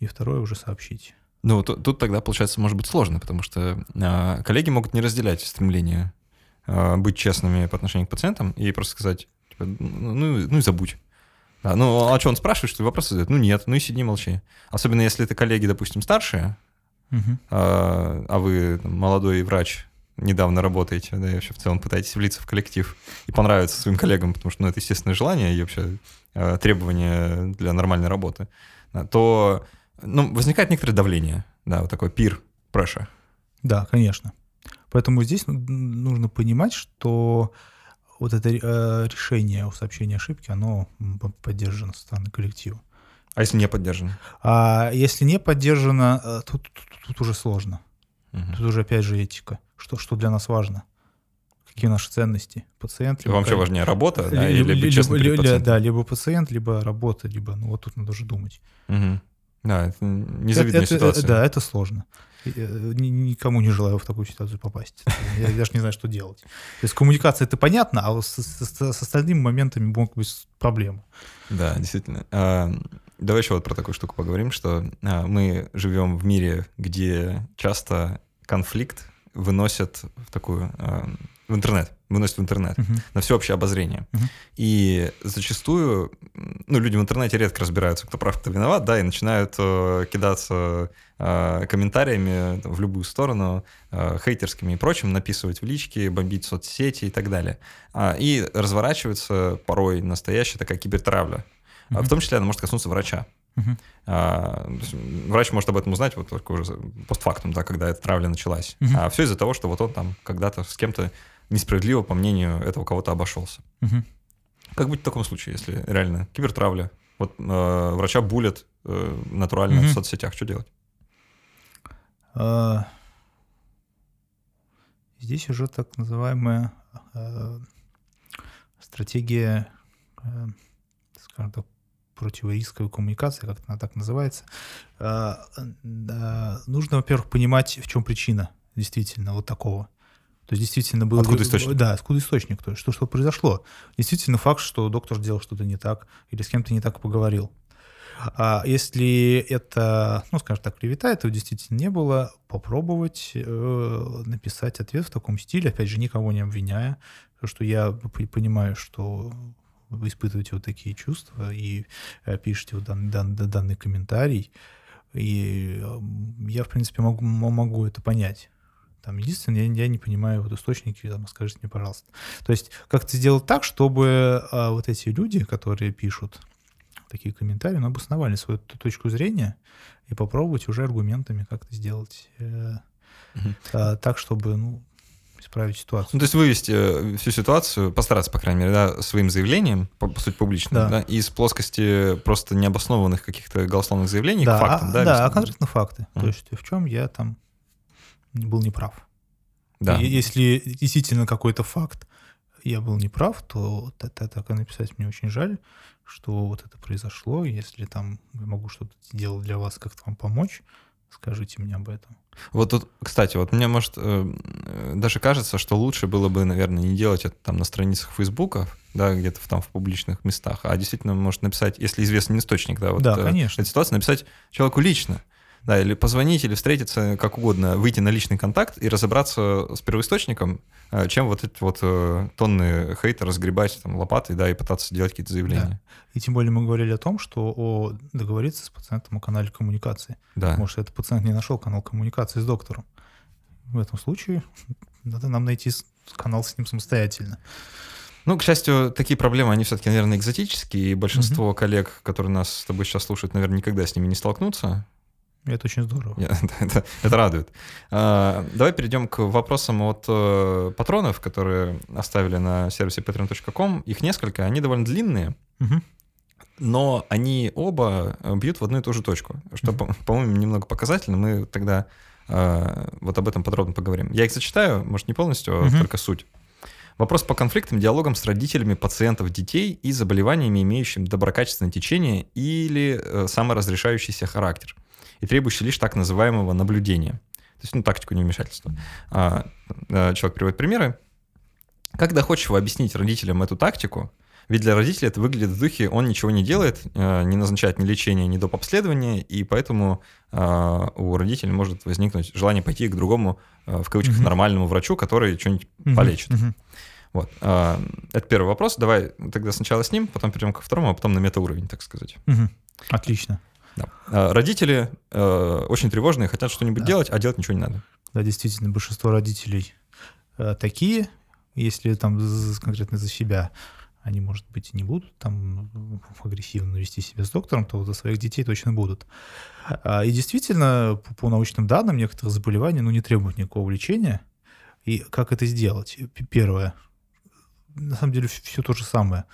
И второе уже сообщите.
Ну, тут, тут тогда, получается, может быть сложно, потому что э, коллеги могут не разделять стремление э, быть честными по отношению к пациентам и просто сказать, типа, ну, ну, ну и забудь. Да, ну, а что он спрашивает, что вопросы задает? Ну, нет, ну и сиди, молчи. Особенно если это коллеги, допустим, старшие, угу. а, а вы там, молодой врач, недавно работаете, да, и вообще в целом пытаетесь влиться в коллектив и понравиться своим коллегам, потому что, ну, это естественное желание и вообще э, требования для нормальной работы, да, то ну, возникает некоторое давление, да, вот такой пир pressure.
Да, конечно. Поэтому здесь нужно понимать, что вот это э, решение о сообщении ошибки, оно поддержано со стороны коллектива.
А если не поддержано?
А если не поддержано, э, тут, тут, тут уже сложно. Угу. Тут уже опять же этика что, что для нас важно. Какие наши ценности? Пациент.
Либо, Вам что важнее, работа да, или быть честным либо,
перед Да, либо пациент, либо работа, либо, ну вот тут надо уже думать.
Угу. Да, это незавидная это, ситуация.
Это, да, это сложно. Э, никому не желаю в такую ситуацию попасть. Я даже не знаю, что делать. То есть коммуникация это понятно, а с, с, с остальными моментами могут быть проблемы.
Да, действительно. А, давай еще вот про такую штуку поговорим, что а, мы живем в мире, где часто конфликт выносят в такую э, в интернет, выносят в интернет uh-huh. на всеобщее обозрение. Uh-huh. И зачастую, ну, люди в интернете редко разбираются, кто прав, кто виноват, да, и начинают э, кидаться э, комментариями в любую сторону, э, хейтерскими и прочим, написывать в личке, бомбить соцсети и так далее. А, и разворачивается порой настоящая такая кибертравля. Uh-huh. В том числе она может коснуться врача. Uh-huh. А, врач может об этом узнать вот только уже постфактум, да, когда эта травля началась. Uh-huh. А все из-за того, что вот он там когда-то с кем-то несправедливо, по мнению этого кого-то, обошелся. Uh-huh. Как быть в таком случае, если реально кибертравля? Вот э, врача булят э, натурально uh-huh. в соцсетях, что делать?
Uh, здесь уже так называемая uh, стратегия, uh, скажем так, противорисковой коммуникации, как она так называется, а, нужно, во-первых, понимать, в чем причина действительно вот такого. То есть действительно был...
Откуда источник?
Да, откуда источник, то есть что, что произошло. Действительно факт, что доктор сделал что-то не так или с кем-то не так поговорил. А если это, ну, скажем так, клевета, этого действительно не было, попробовать э, написать ответ в таком стиле, опять же, никого не обвиняя, потому что я понимаю, что вы испытываете вот такие чувства и э, пишете вот дан, дан, данный комментарий, и я, в принципе, могу, могу это понять. Там, единственное, я, я не понимаю вот источники, там, скажите мне, пожалуйста. То есть как-то сделать так, чтобы а, вот эти люди, которые пишут, такие комментарии, но обосновали свою точку зрения и попробовать уже аргументами как-то сделать угу. так, чтобы ну, исправить ситуацию.
Ну, то есть вывести э, всю ситуацию, постараться, по крайней мере, да, своим заявлением, по, по сути, публичным, да. да, из плоскости просто необоснованных каких-то голословных заявлений
да,
к фактам,
а,
да?
Да, а конкретно факты. Mm. То есть в чем я там был неправ.
Да.
И если действительно какой-то факт я был неправ, то так, так и написать мне очень жаль, что вот это произошло. Если там я могу что-то сделать для вас, как-то вам помочь, скажите мне об этом.
Вот тут, кстати, вот мне, может, э, даже кажется, что лучше было бы, наверное, не делать это там на страницах Фейсбука, да, где-то там в публичных местах, а действительно, может написать, если известный источник, да, вот
да, э, конечно.
эта ситуация, написать человеку лично. Да, или позвонить, или встретиться, как угодно, выйти на личный контакт и разобраться с первоисточником, э, чем вот эти вот э, тонны хейта разгребать там лопатой, да, и пытаться делать какие-то заявления. Да.
И тем более мы говорили о том, что о, договориться с пациентом о канале коммуникации.
Да.
Может, этот пациент не нашел канал коммуникации с доктором. В этом случае надо нам найти канал с ним самостоятельно.
Ну, к счастью, такие проблемы, они все-таки, наверное, экзотические, и большинство mm-hmm. коллег, которые нас с тобой сейчас слушают, наверное, никогда с ними не столкнутся.
Это очень здорово.
это, это радует. А, давай перейдем к вопросам от э, патронов, которые оставили на сервисе patreon.com. Их несколько, они довольно длинные.
Угу.
Но они оба бьют в одну и ту же точку, что, mm по-моему, немного показательно. Мы тогда э, вот об этом подробно поговорим. Я их зачитаю, может, не полностью, а только суть. Вопрос по конфликтам, диалогам с родителями пациентов детей и заболеваниями, имеющими доброкачественное течение или э, саморазрешающийся характер – и требующий лишь так называемого наблюдения. То есть, ну, тактику невмешательства. А, а, человек приводит примеры. Как доходчиво объяснить родителям эту тактику? Ведь для родителей это выглядит в духе, он ничего не делает, а, не назначает ни лечения, ни доп. обследования, и поэтому а, у родителей может возникнуть желание пойти к другому, в кавычках, угу. нормальному врачу, который что-нибудь угу. полечит. Угу. Вот. Это первый вопрос. Давай тогда сначала с ним, потом перейдем ко второму, а потом на метауровень, так сказать.
Угу. Отлично.
Да. А родители э, очень тревожные, хотят что-нибудь да. делать, а делать ничего не надо.
Да, действительно, большинство родителей э, такие, если там конкретно за себя они, может быть, и не будут там агрессивно вести себя с доктором, то за своих детей точно будут. А, и действительно, по, по научным данным, некоторые заболевания ну, не требуют никакого лечения. И как это сделать? Первое, на самом деле все то же самое.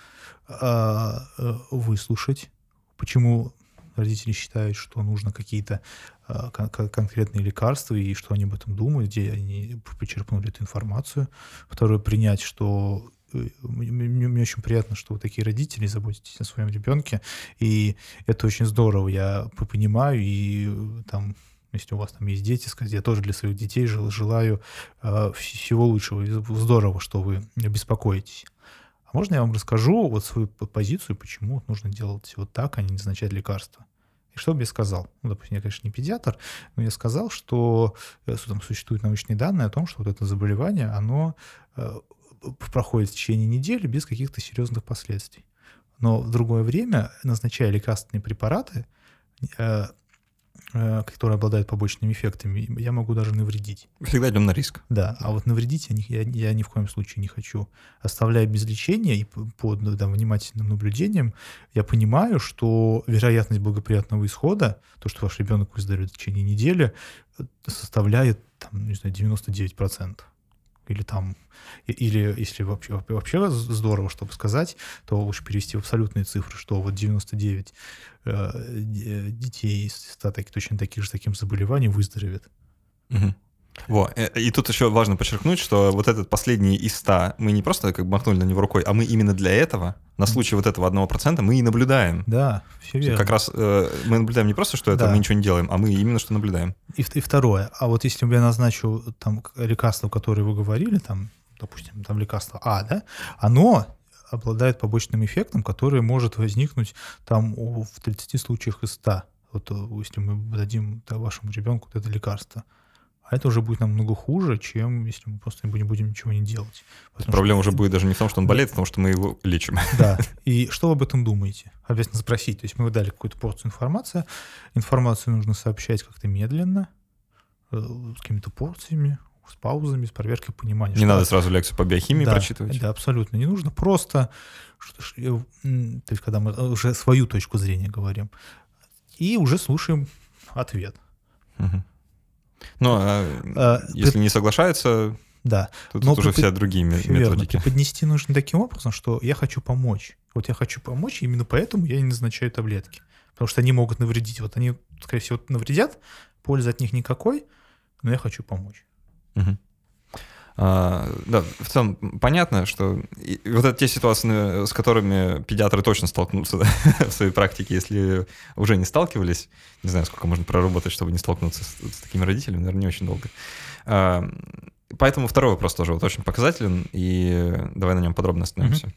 А, э, выслушать, почему родители считают, что нужно какие-то э, кон- конкретные лекарства и что они об этом думают, где они почерпнули эту информацию. Второе, принять, что э, мне, мне очень приятно, что вы такие родители, заботитесь о своем ребенке, и это очень здорово, я понимаю, и э, там если у вас там есть дети, сказать, я тоже для своих детей желаю всего лучшего. Здорово, что вы беспокоитесь. Можно я вам расскажу вот свою позицию, почему нужно делать вот так, а не назначать лекарства? И что бы я сказал? Ну, допустим, я, конечно, не педиатр, но я сказал, что э, там существуют научные данные о том, что вот это заболевание, оно э, проходит в течение недели без каких-то серьезных последствий. Но в другое время, назначая лекарственные препараты, э, которые обладают побочными эффектами, я могу даже навредить.
Всегда идем на риск.
Да, а вот навредить я, я, я ни в коем случае не хочу. Оставляя без лечения и под ну, да, внимательным наблюдением, я понимаю, что вероятность благоприятного исхода, то, что ваш ребенок выздоровеет в течение недели, э, составляет, там, не знаю, 99% или там, или если вообще, вообще здорово, чтобы сказать, то лучше перевести в абсолютные цифры, что вот 99 э, детей из 100 так, точно таких же таким заболеванием выздоровеет.
Угу. Во, э, и тут еще важно подчеркнуть, что вот этот последний из 100, мы не просто как бы махнули на него рукой, а мы именно для этого, на случай вот этого одного процента, мы и наблюдаем.
Да, все верно.
Как раз э, мы наблюдаем не просто, что это да. мы ничего не делаем, а мы именно что наблюдаем.
И, и второе, а вот если я назначу там лекарство, которое вы говорили, там, допустим, там лекарство А, да, оно обладает побочным эффектом, который может возникнуть там в 30 случаях из 100. Вот э, если мы дадим вашему ребенку это лекарство а это уже будет намного хуже, чем если мы просто не будем, ничего не делать.
Проблема что... уже будет даже не в том, что он болеет, а в том, что мы его лечим.
Да. И что вы об этом думаете? Обязательно спросить. То есть мы дали какую-то порцию информации. Информацию нужно сообщать как-то медленно, э, с какими-то порциями, с паузами, с проверкой понимания.
Не надо сразу лекцию по биохимии
да,
прочитывать.
Да, абсолютно не нужно. Просто, что, то есть, когда мы уже свою точку зрения говорим, и уже слушаем ответ.
Угу. Ну, а, а если при... не соглашается,
да.
то тут уже все другие методики. Верно.
Преподнести нужно таким образом, что я хочу помочь. Вот я хочу помочь, именно поэтому я не назначаю таблетки. Потому что они могут навредить. Вот они, скорее всего, навредят, пользы от них никакой, но я хочу помочь.
Угу. А, да, в целом понятно, что и, вот это те ситуации, с которыми педиатры точно столкнутся да, в своей практике, если уже не сталкивались, не знаю, сколько можно проработать, чтобы не столкнуться с, с такими родителями, наверное, не очень долго. А, поэтому второй вопрос тоже вот очень показателен, и давай на нем подробно остановимся. Mm-hmm.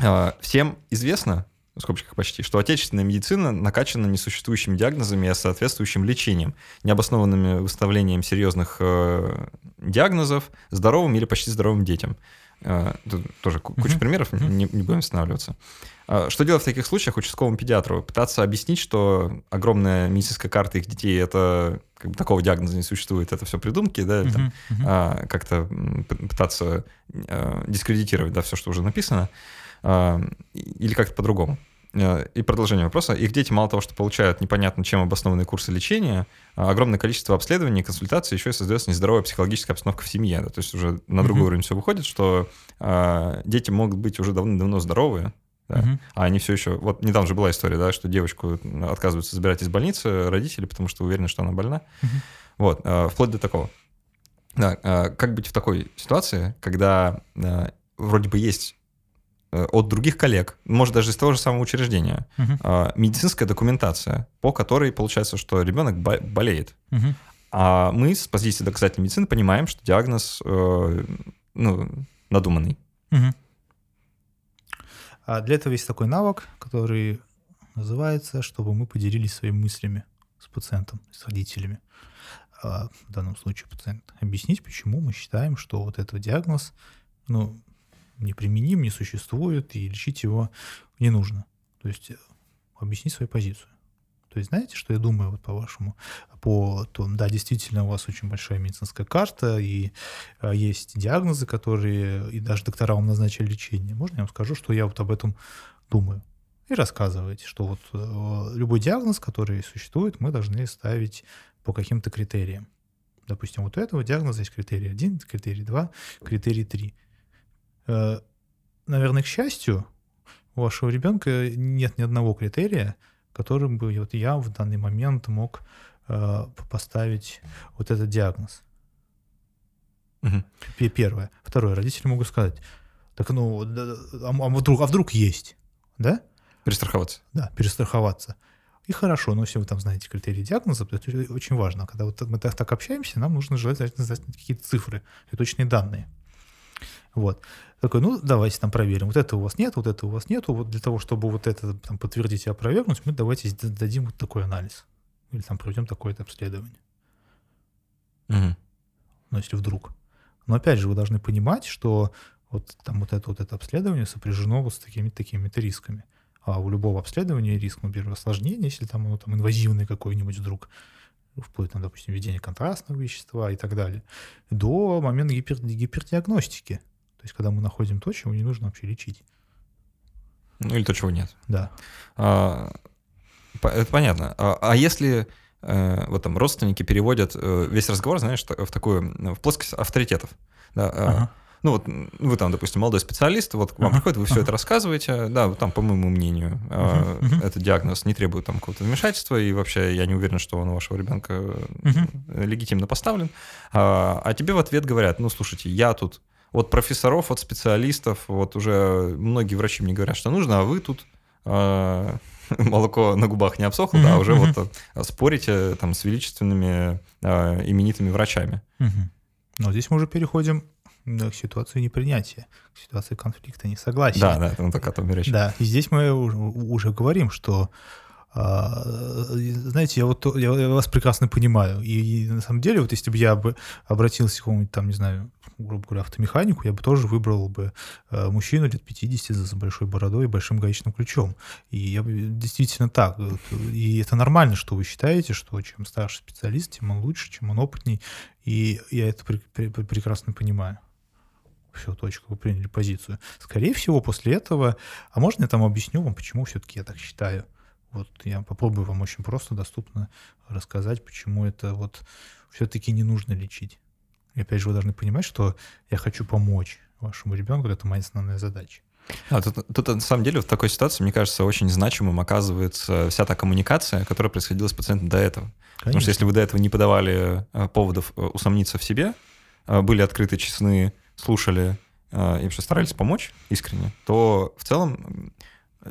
А, всем известно, в скобочках почти, что отечественная медицина накачана несуществующими диагнозами и соответствующим лечением, необоснованными выставлением серьезных э, диагнозов здоровым или почти здоровым детям. Э, тут тоже куча mm-hmm. примеров. Не, не будем останавливаться. Э, что делать в таких случаях участковому педиатру? Пытаться объяснить, что огромная медицинская карта их детей, это как бы, такого диагноза не существует, это все придумки, да, или, там, mm-hmm. э, как-то пытаться э, дискредитировать да, все, что уже написано. А, или как-то по-другому. Э, и продолжение вопроса. Их дети мало того, что получают непонятно чем обоснованные курсы лечения, а огромное количество обследований, консультаций, еще и создается нездоровая психологическая обстановка в семье. Да? То есть уже на другой uh-huh. уровень все выходит, что а, дети могут быть уже давно-давно здоровые, да? uh-huh. а они все еще... Вот недавно же была история, да, что девочку отказываются забирать из больницы родители, потому что уверены, что она больна. Uh-huh. Вот, а, вплоть до такого. Да, а, как быть в такой ситуации, когда а, вроде бы есть Э, от других коллег, может даже из того же самого учреждения, uh-huh. медицинская документация, по которой получается, что ребенок болеет. Uh-huh. А мы с позиции доказательной медицины понимаем, что диагноз э, ну, надуманный.
Uh-huh. А для этого есть такой навык, который называется, чтобы мы поделились своими мыслями с пациентом, с родителями. А в данном случае пациент. Объяснить, почему мы считаем, что вот этот диагноз, ну, неприменим, не существует, и лечить его не нужно. То есть э, объяснить свою позицию. То есть знаете, что я думаю вот по вашему, по том, да, действительно у вас очень большая медицинская карта, и а, есть диагнозы, которые, и даже доктора вам назначили лечение. Можно я вам скажу, что я вот об этом думаю? И рассказываете, что вот э, любой диагноз, который существует, мы должны ставить по каким-то критериям. Допустим, вот у этого диагноза есть критерий 1, критерий 2, критерий 3. Э, наверное, к счастью, у вашего ребенка нет ни одного критерия, которым бы вот я в данный момент мог э, поставить вот этот диагноз. Угу. Первое. Второе. Родители могут сказать, так ну, а, а, вдруг, а вдруг есть, да?
Перестраховаться.
Да, перестраховаться. И хорошо, но если вы там знаете критерии диагноза, то это очень важно. Когда вот мы так, так общаемся, нам нужно желательно знать какие-то цифры и точные данные. Вот. Такой, ну, давайте там проверим. Вот это у вас нет, вот это у вас нет. Вот для того, чтобы вот это там, подтвердить и опровергнуть, мы давайте дадим вот такой анализ. Или там проведем такое-то обследование.
Угу.
Ну, если вдруг. Но опять же, вы должны понимать, что вот там вот это вот это обследование сопряжено вот с такими-то такими-то рисками. А у любого обследования риск, например, осложнения, если там оно там инвазивный какой-нибудь вдруг, вплоть, там, допустим, введение контрастного вещества и так далее, до момента гипер, гипердиагностики. То есть, когда мы находим то, чего не нужно вообще лечить.
Ну или то, чего нет.
Да.
А, это понятно. А, а если э, вот там родственники переводят э, весь разговор, знаешь, в такую, в плоскость авторитетов. Да, а, ага. Ну вот вы там, допустим, молодой специалист, вот к вам ага. приходит, вы все ага. это рассказываете, да, там, по моему мнению, ага. э, этот диагноз не требует там какого-то вмешательства, и вообще я не уверен, что он у вашего ребенка ага. легитимно поставлен. А, а тебе в ответ говорят, ну слушайте, я тут от профессоров, от специалистов, вот уже многие врачи мне говорят, что нужно, а вы тут э, молоко на губах не обсохло, да, а уже вот э, спорите там с величественными э, именитыми врачами.
Но здесь мы уже переходим к ситуации непринятия, к ситуации конфликта, несогласия.
Да, да, это так о том и речь.
Да, и здесь мы уже, уже говорим, что А, знаете, я вот я, я вас прекрасно понимаю. И, и на самом деле, вот если бы я бы обратился к какому-нибудь там, не знаю, грубо говоря, автомеханику, я бы тоже выбрал бы э, мужчину лет 50 с большой бородой и большим гаечным ключом. И я бы действительно так. И это нормально, что вы считаете, что чем старше специалист, тем он лучше, чем он опытней. И я это при, при, прекрасно понимаю все, точка, вы приняли позицию. Скорее всего, после этого, а можно я там объясню вам, почему все-таки я так считаю? Вот я попробую вам очень просто, доступно рассказать, почему это вот все-таки не нужно лечить. И опять же, вы должны понимать, что я хочу помочь вашему ребенку, это моя основная задача.
А, тут, тут на самом деле в такой ситуации, мне кажется, очень значимым оказывается вся та коммуникация, которая происходила с пациентом до этого. Конечно. Потому что если вы до этого не подавали э, поводов э, усомниться в себе, э, были открыты, честны, слушали и вообще старались помочь искренне, то в целом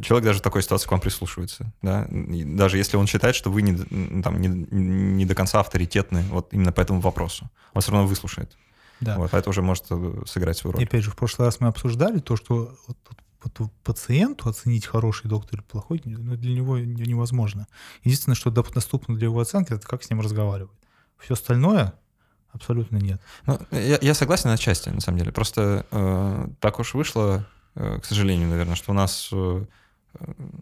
человек даже в такой ситуации к вам прислушивается, да, и даже если он считает, что вы не, там, не, не до конца авторитетны вот именно по этому вопросу, он все равно выслушает. Да. Вот, а это уже может э, сыграть свою роль.
И опять же, в прошлый раз мы обсуждали то, что вот, вот, пациенту оценить хороший доктор или плохой, ну, для него невозможно. Единственное, что доступно для его оценки, это как с ним разговаривать. Все остальное абсолютно нет.
Ну, я, я согласен отчасти, на самом деле. Просто э, так уж вышло, э, к сожалению, наверное, что у нас э,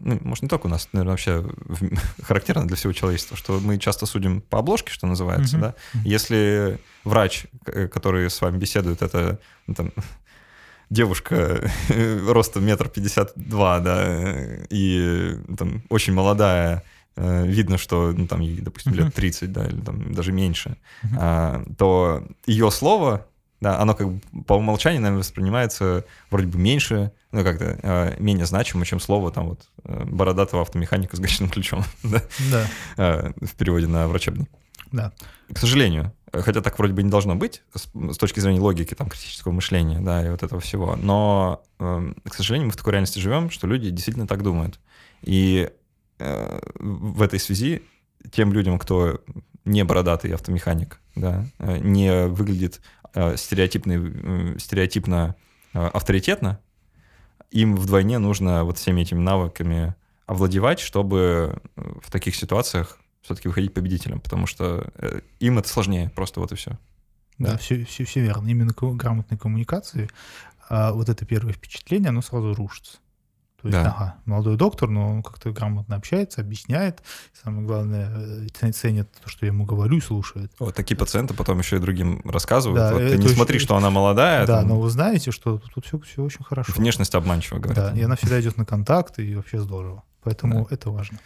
ну, может, не только у нас, наверное, вообще характерно для всего человечества, что мы часто судим по обложке, что называется, mm-hmm. да. Если врач, который с вами беседует, это ну, там, девушка ростом метр пятьдесят два, да, и там очень молодая, э, видно, что, ну, там, ей, допустим, лет 30, да, или там даже меньше, uh-huh. то ее слово да, оно как бы по умолчанию, наверное, воспринимается вроде бы меньше, ну как-то э, менее значимо, чем слово там вот э, бородатого автомеханика с гачным ключом, да, да. Э, в переводе на врачебный.
Да.
К сожалению, хотя так вроде бы не должно быть с, с точки зрения логики, там, критического мышления, да, и вот этого всего, но, э, к сожалению, мы в такой реальности живем, что люди действительно так думают. И э, в этой связи тем людям, кто не бородатый автомеханик, да, э, не выглядит Э, стереотипно э, авторитетно, им вдвойне нужно вот всеми этими навыками овладевать, чтобы э, в таких ситуациях все-таки выходить победителем, потому что им это сложнее, просто вот и все.
Да, да все, все, все верно. Именно грамотной коммуникации а вот это первое впечатление, оно сразу рушится. То есть, да. ага, молодой доктор, но он как-то грамотно общается, объясняет. Самое главное, э, ценит то, что я ему говорю и слушает.
Вот такие пациенты потом еще и другим рассказывают. Да, вот ты не смотри, что она молодая.
Да, там... но вы знаете, что тут все, все очень хорошо.
Внешность обманчива, говорят.
Да, и она всегда идет на контакт, и вообще здорово. Поэтому да. это важно.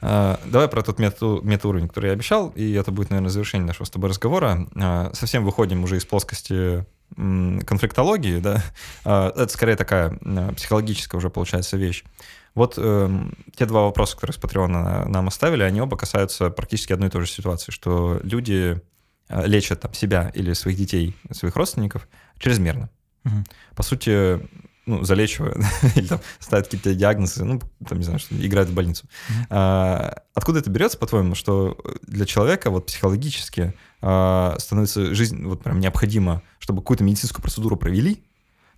А, давай про тот мета, метауровень, который я обещал, и это будет, наверное, завершение нашего с тобой разговора. А, совсем выходим уже из плоскости конфликтологии, да, а, это скорее такая психологическая уже получается вещь. Вот э, те два вопроса, которые с Патреона нам оставили, они оба касаются практически одной и той же ситуации, что люди а, лечат там, себя или своих детей, своих родственников чрезмерно. Угу. По сути, ну, залечивая, или там ставят какие-то диагнозы, ну, там, не знаю, что играют в больницу. Mm-hmm. А, откуда это берется, по-твоему, что для человека вот психологически а, становится жизнь вот прям необходимо, чтобы какую-то медицинскую процедуру провели,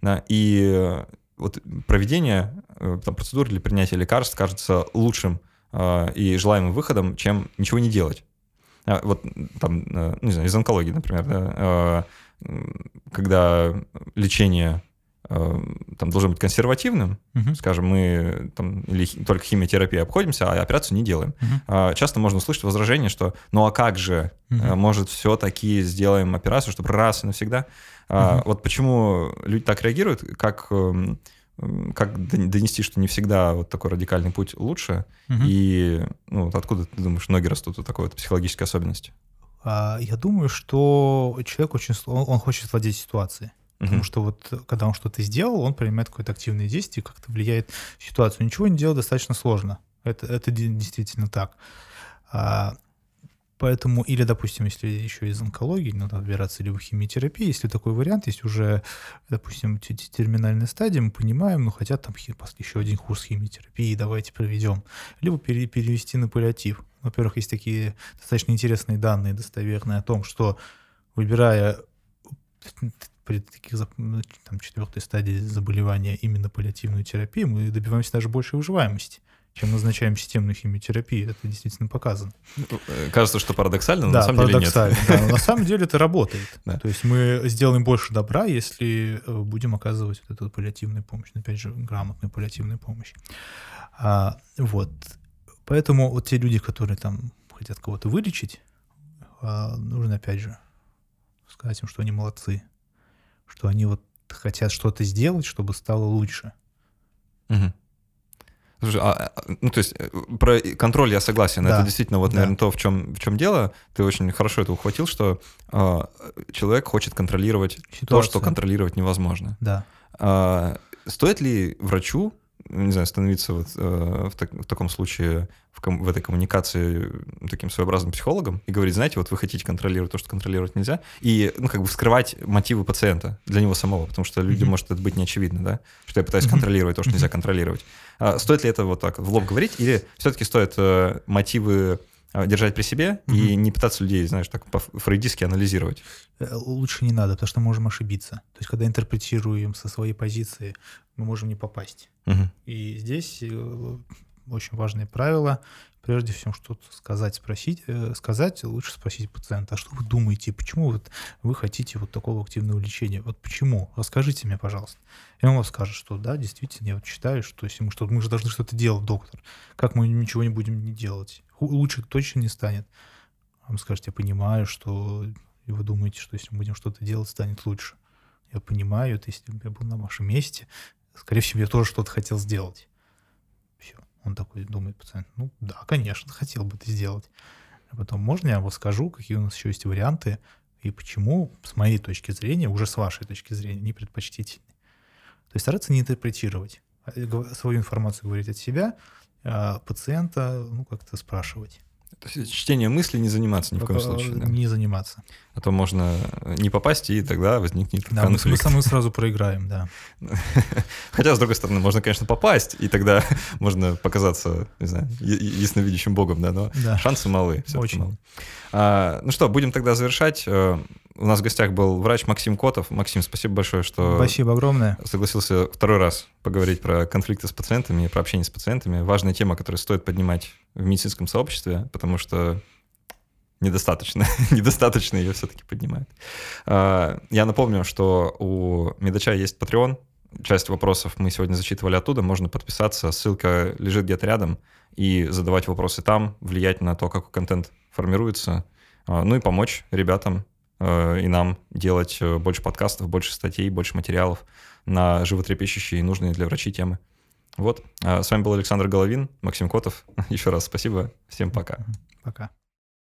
да, и вот проведение э, там, процедуры для принятия лекарств кажется лучшим а, и желаемым выходом, чем ничего не делать. А, вот там, э, ну, не знаю, из онкологии, например, да, а, когда лечение Э, там должен быть консервативным, uh-huh. скажем, мы там или только химиотерапией обходимся, а операцию не делаем. Uh-huh. Часто можно услышать возражение, что ну а как же, uh-huh. может, все-таки сделаем операцию, чтобы раз и навсегда. Uh-huh. Вот почему люди так реагируют, как эм, как донести, что не всегда вот такой радикальный путь лучше, угу. и ну, вот откуда ты думаешь, ноги растут у такой вот психологической особенности?
А, я думаю, что человек очень он, он хочет владеть ситуацией. Потому что вот когда он что-то сделал, он принимает какое-то активное действие, как-то влияет на ситуацию. Ничего не делать достаточно сложно. Это, это действительно так. А, поэтому, или, допустим, если еще из онкологии, надо отбираться или в химиотерапии, если такой вариант, есть уже, допустим, терминальная стадия, мы понимаем, ну, хотят там еще один курс химиотерапии, давайте проведем. Либо перевести на паллиатив. Во-первых, есть такие достаточно интересные данные, достоверные о том, что выбирая при таких ну, там, четвертой стадии заболевания именно паллиативную терапию мы добиваемся даже большей выживаемости, чем назначаем системную химиотерапию. Это действительно показано.
Э, кажется, что парадоксально, но
да,
на самом деле нет.
Да, но на самом деле это работает.
Да.
То есть мы сделаем больше добра, если э, будем оказывать вот эту паллиативную помощь. Опять же, грамотную паллиативную помощь. А, вот. Поэтому вот те люди, которые там хотят кого-то вылечить, а, нужно опять же сказать им, что они молодцы, что они вот хотят что-то сделать, чтобы стало лучше.
Угу. Слушай, а, а, ну то есть э, про контроль я согласен. Да. Это действительно вот, наверное, да. то, в чем в чем дело. Ты очень хорошо это ухватил, что э, человек хочет контролировать Ситуацию. то, что контролировать невозможно.
Да.
А, стоит ли врачу не знаю, становиться вот, э, в, так, в таком случае в, ком, в этой коммуникации таким своеобразным психологом и говорить, знаете, вот вы хотите контролировать то, что контролировать нельзя, и, ну, как бы вскрывать мотивы пациента для него самого, потому что людям mm-hmm. может это быть неочевидно, да, что я пытаюсь mm-hmm. контролировать то, что нельзя контролировать. А стоит ли это вот так в лоб говорить, или все-таки стоит э, мотивы держать при себе угу. и не пытаться людей, знаешь, так по-фрейдистски анализировать.
Э, лучше не надо, потому что мы можем ошибиться. То есть, когда интерпретируем со своей позиции, мы можем не попасть.
Угу.
И здесь э, очень важное правило. Прежде всего, что-то сказать, спросить, э, сказать, лучше спросить пациента, а что вы думаете, почему вот вы хотите вот такого активного лечения? Вот почему? Расскажите мне, пожалуйста. И он вам скажет, что да, действительно, я вот считаю, что если мы что мы же должны что-то делать, доктор. Как мы ничего не будем не делать? лучше точно не станет. Вам скажет, я понимаю, что и вы думаете, что если мы будем что-то делать, станет лучше. Я понимаю, это если бы я был на вашем месте, скорее всего, я тоже что-то хотел сделать. Он такой думает, пациент, ну да, конечно, хотел бы это сделать. А потом, можно я вам скажу, какие у нас еще есть варианты, и почему, с моей точки зрения, уже с вашей точки зрения, не предпочтительны. То есть стараться не интерпретировать, а свою информацию говорить от себя, а пациента ну, как-то спрашивать.
То есть чтение мысли не заниматься ни в коем случае. Да?
Не заниматься.
А то можно не попасть, и тогда возникнет
да, конфликт. Мы, мы сразу проиграем, да.
Хотя, с другой стороны, можно, конечно, попасть, и тогда можно показаться, не знаю, ясновидящим богом, да, но да. шансы малы.
Очень. Малы.
А, ну что, будем тогда завершать. У нас в гостях был врач Максим Котов. Максим, спасибо большое, что...
Спасибо огромное.
Согласился второй раз поговорить про конфликты с пациентами, про общение с пациентами. Важная тема, которую стоит поднимать в медицинском сообществе, потому что недостаточно, недостаточно ее все-таки поднимают. А, я напомню, что у Медача есть Patreon, часть вопросов мы сегодня зачитывали оттуда, можно подписаться, ссылка лежит где-то рядом, и задавать вопросы там, влиять на то, как контент формируется, а, ну и помочь ребятам и нам делать э, больше подкастов, больше статей, больше материалов на животрепещущие и нужные для врачей темы. Вот. А с вами был Александр Головин, Максим Котов. Еще раз спасибо. Всем пока.
Пока.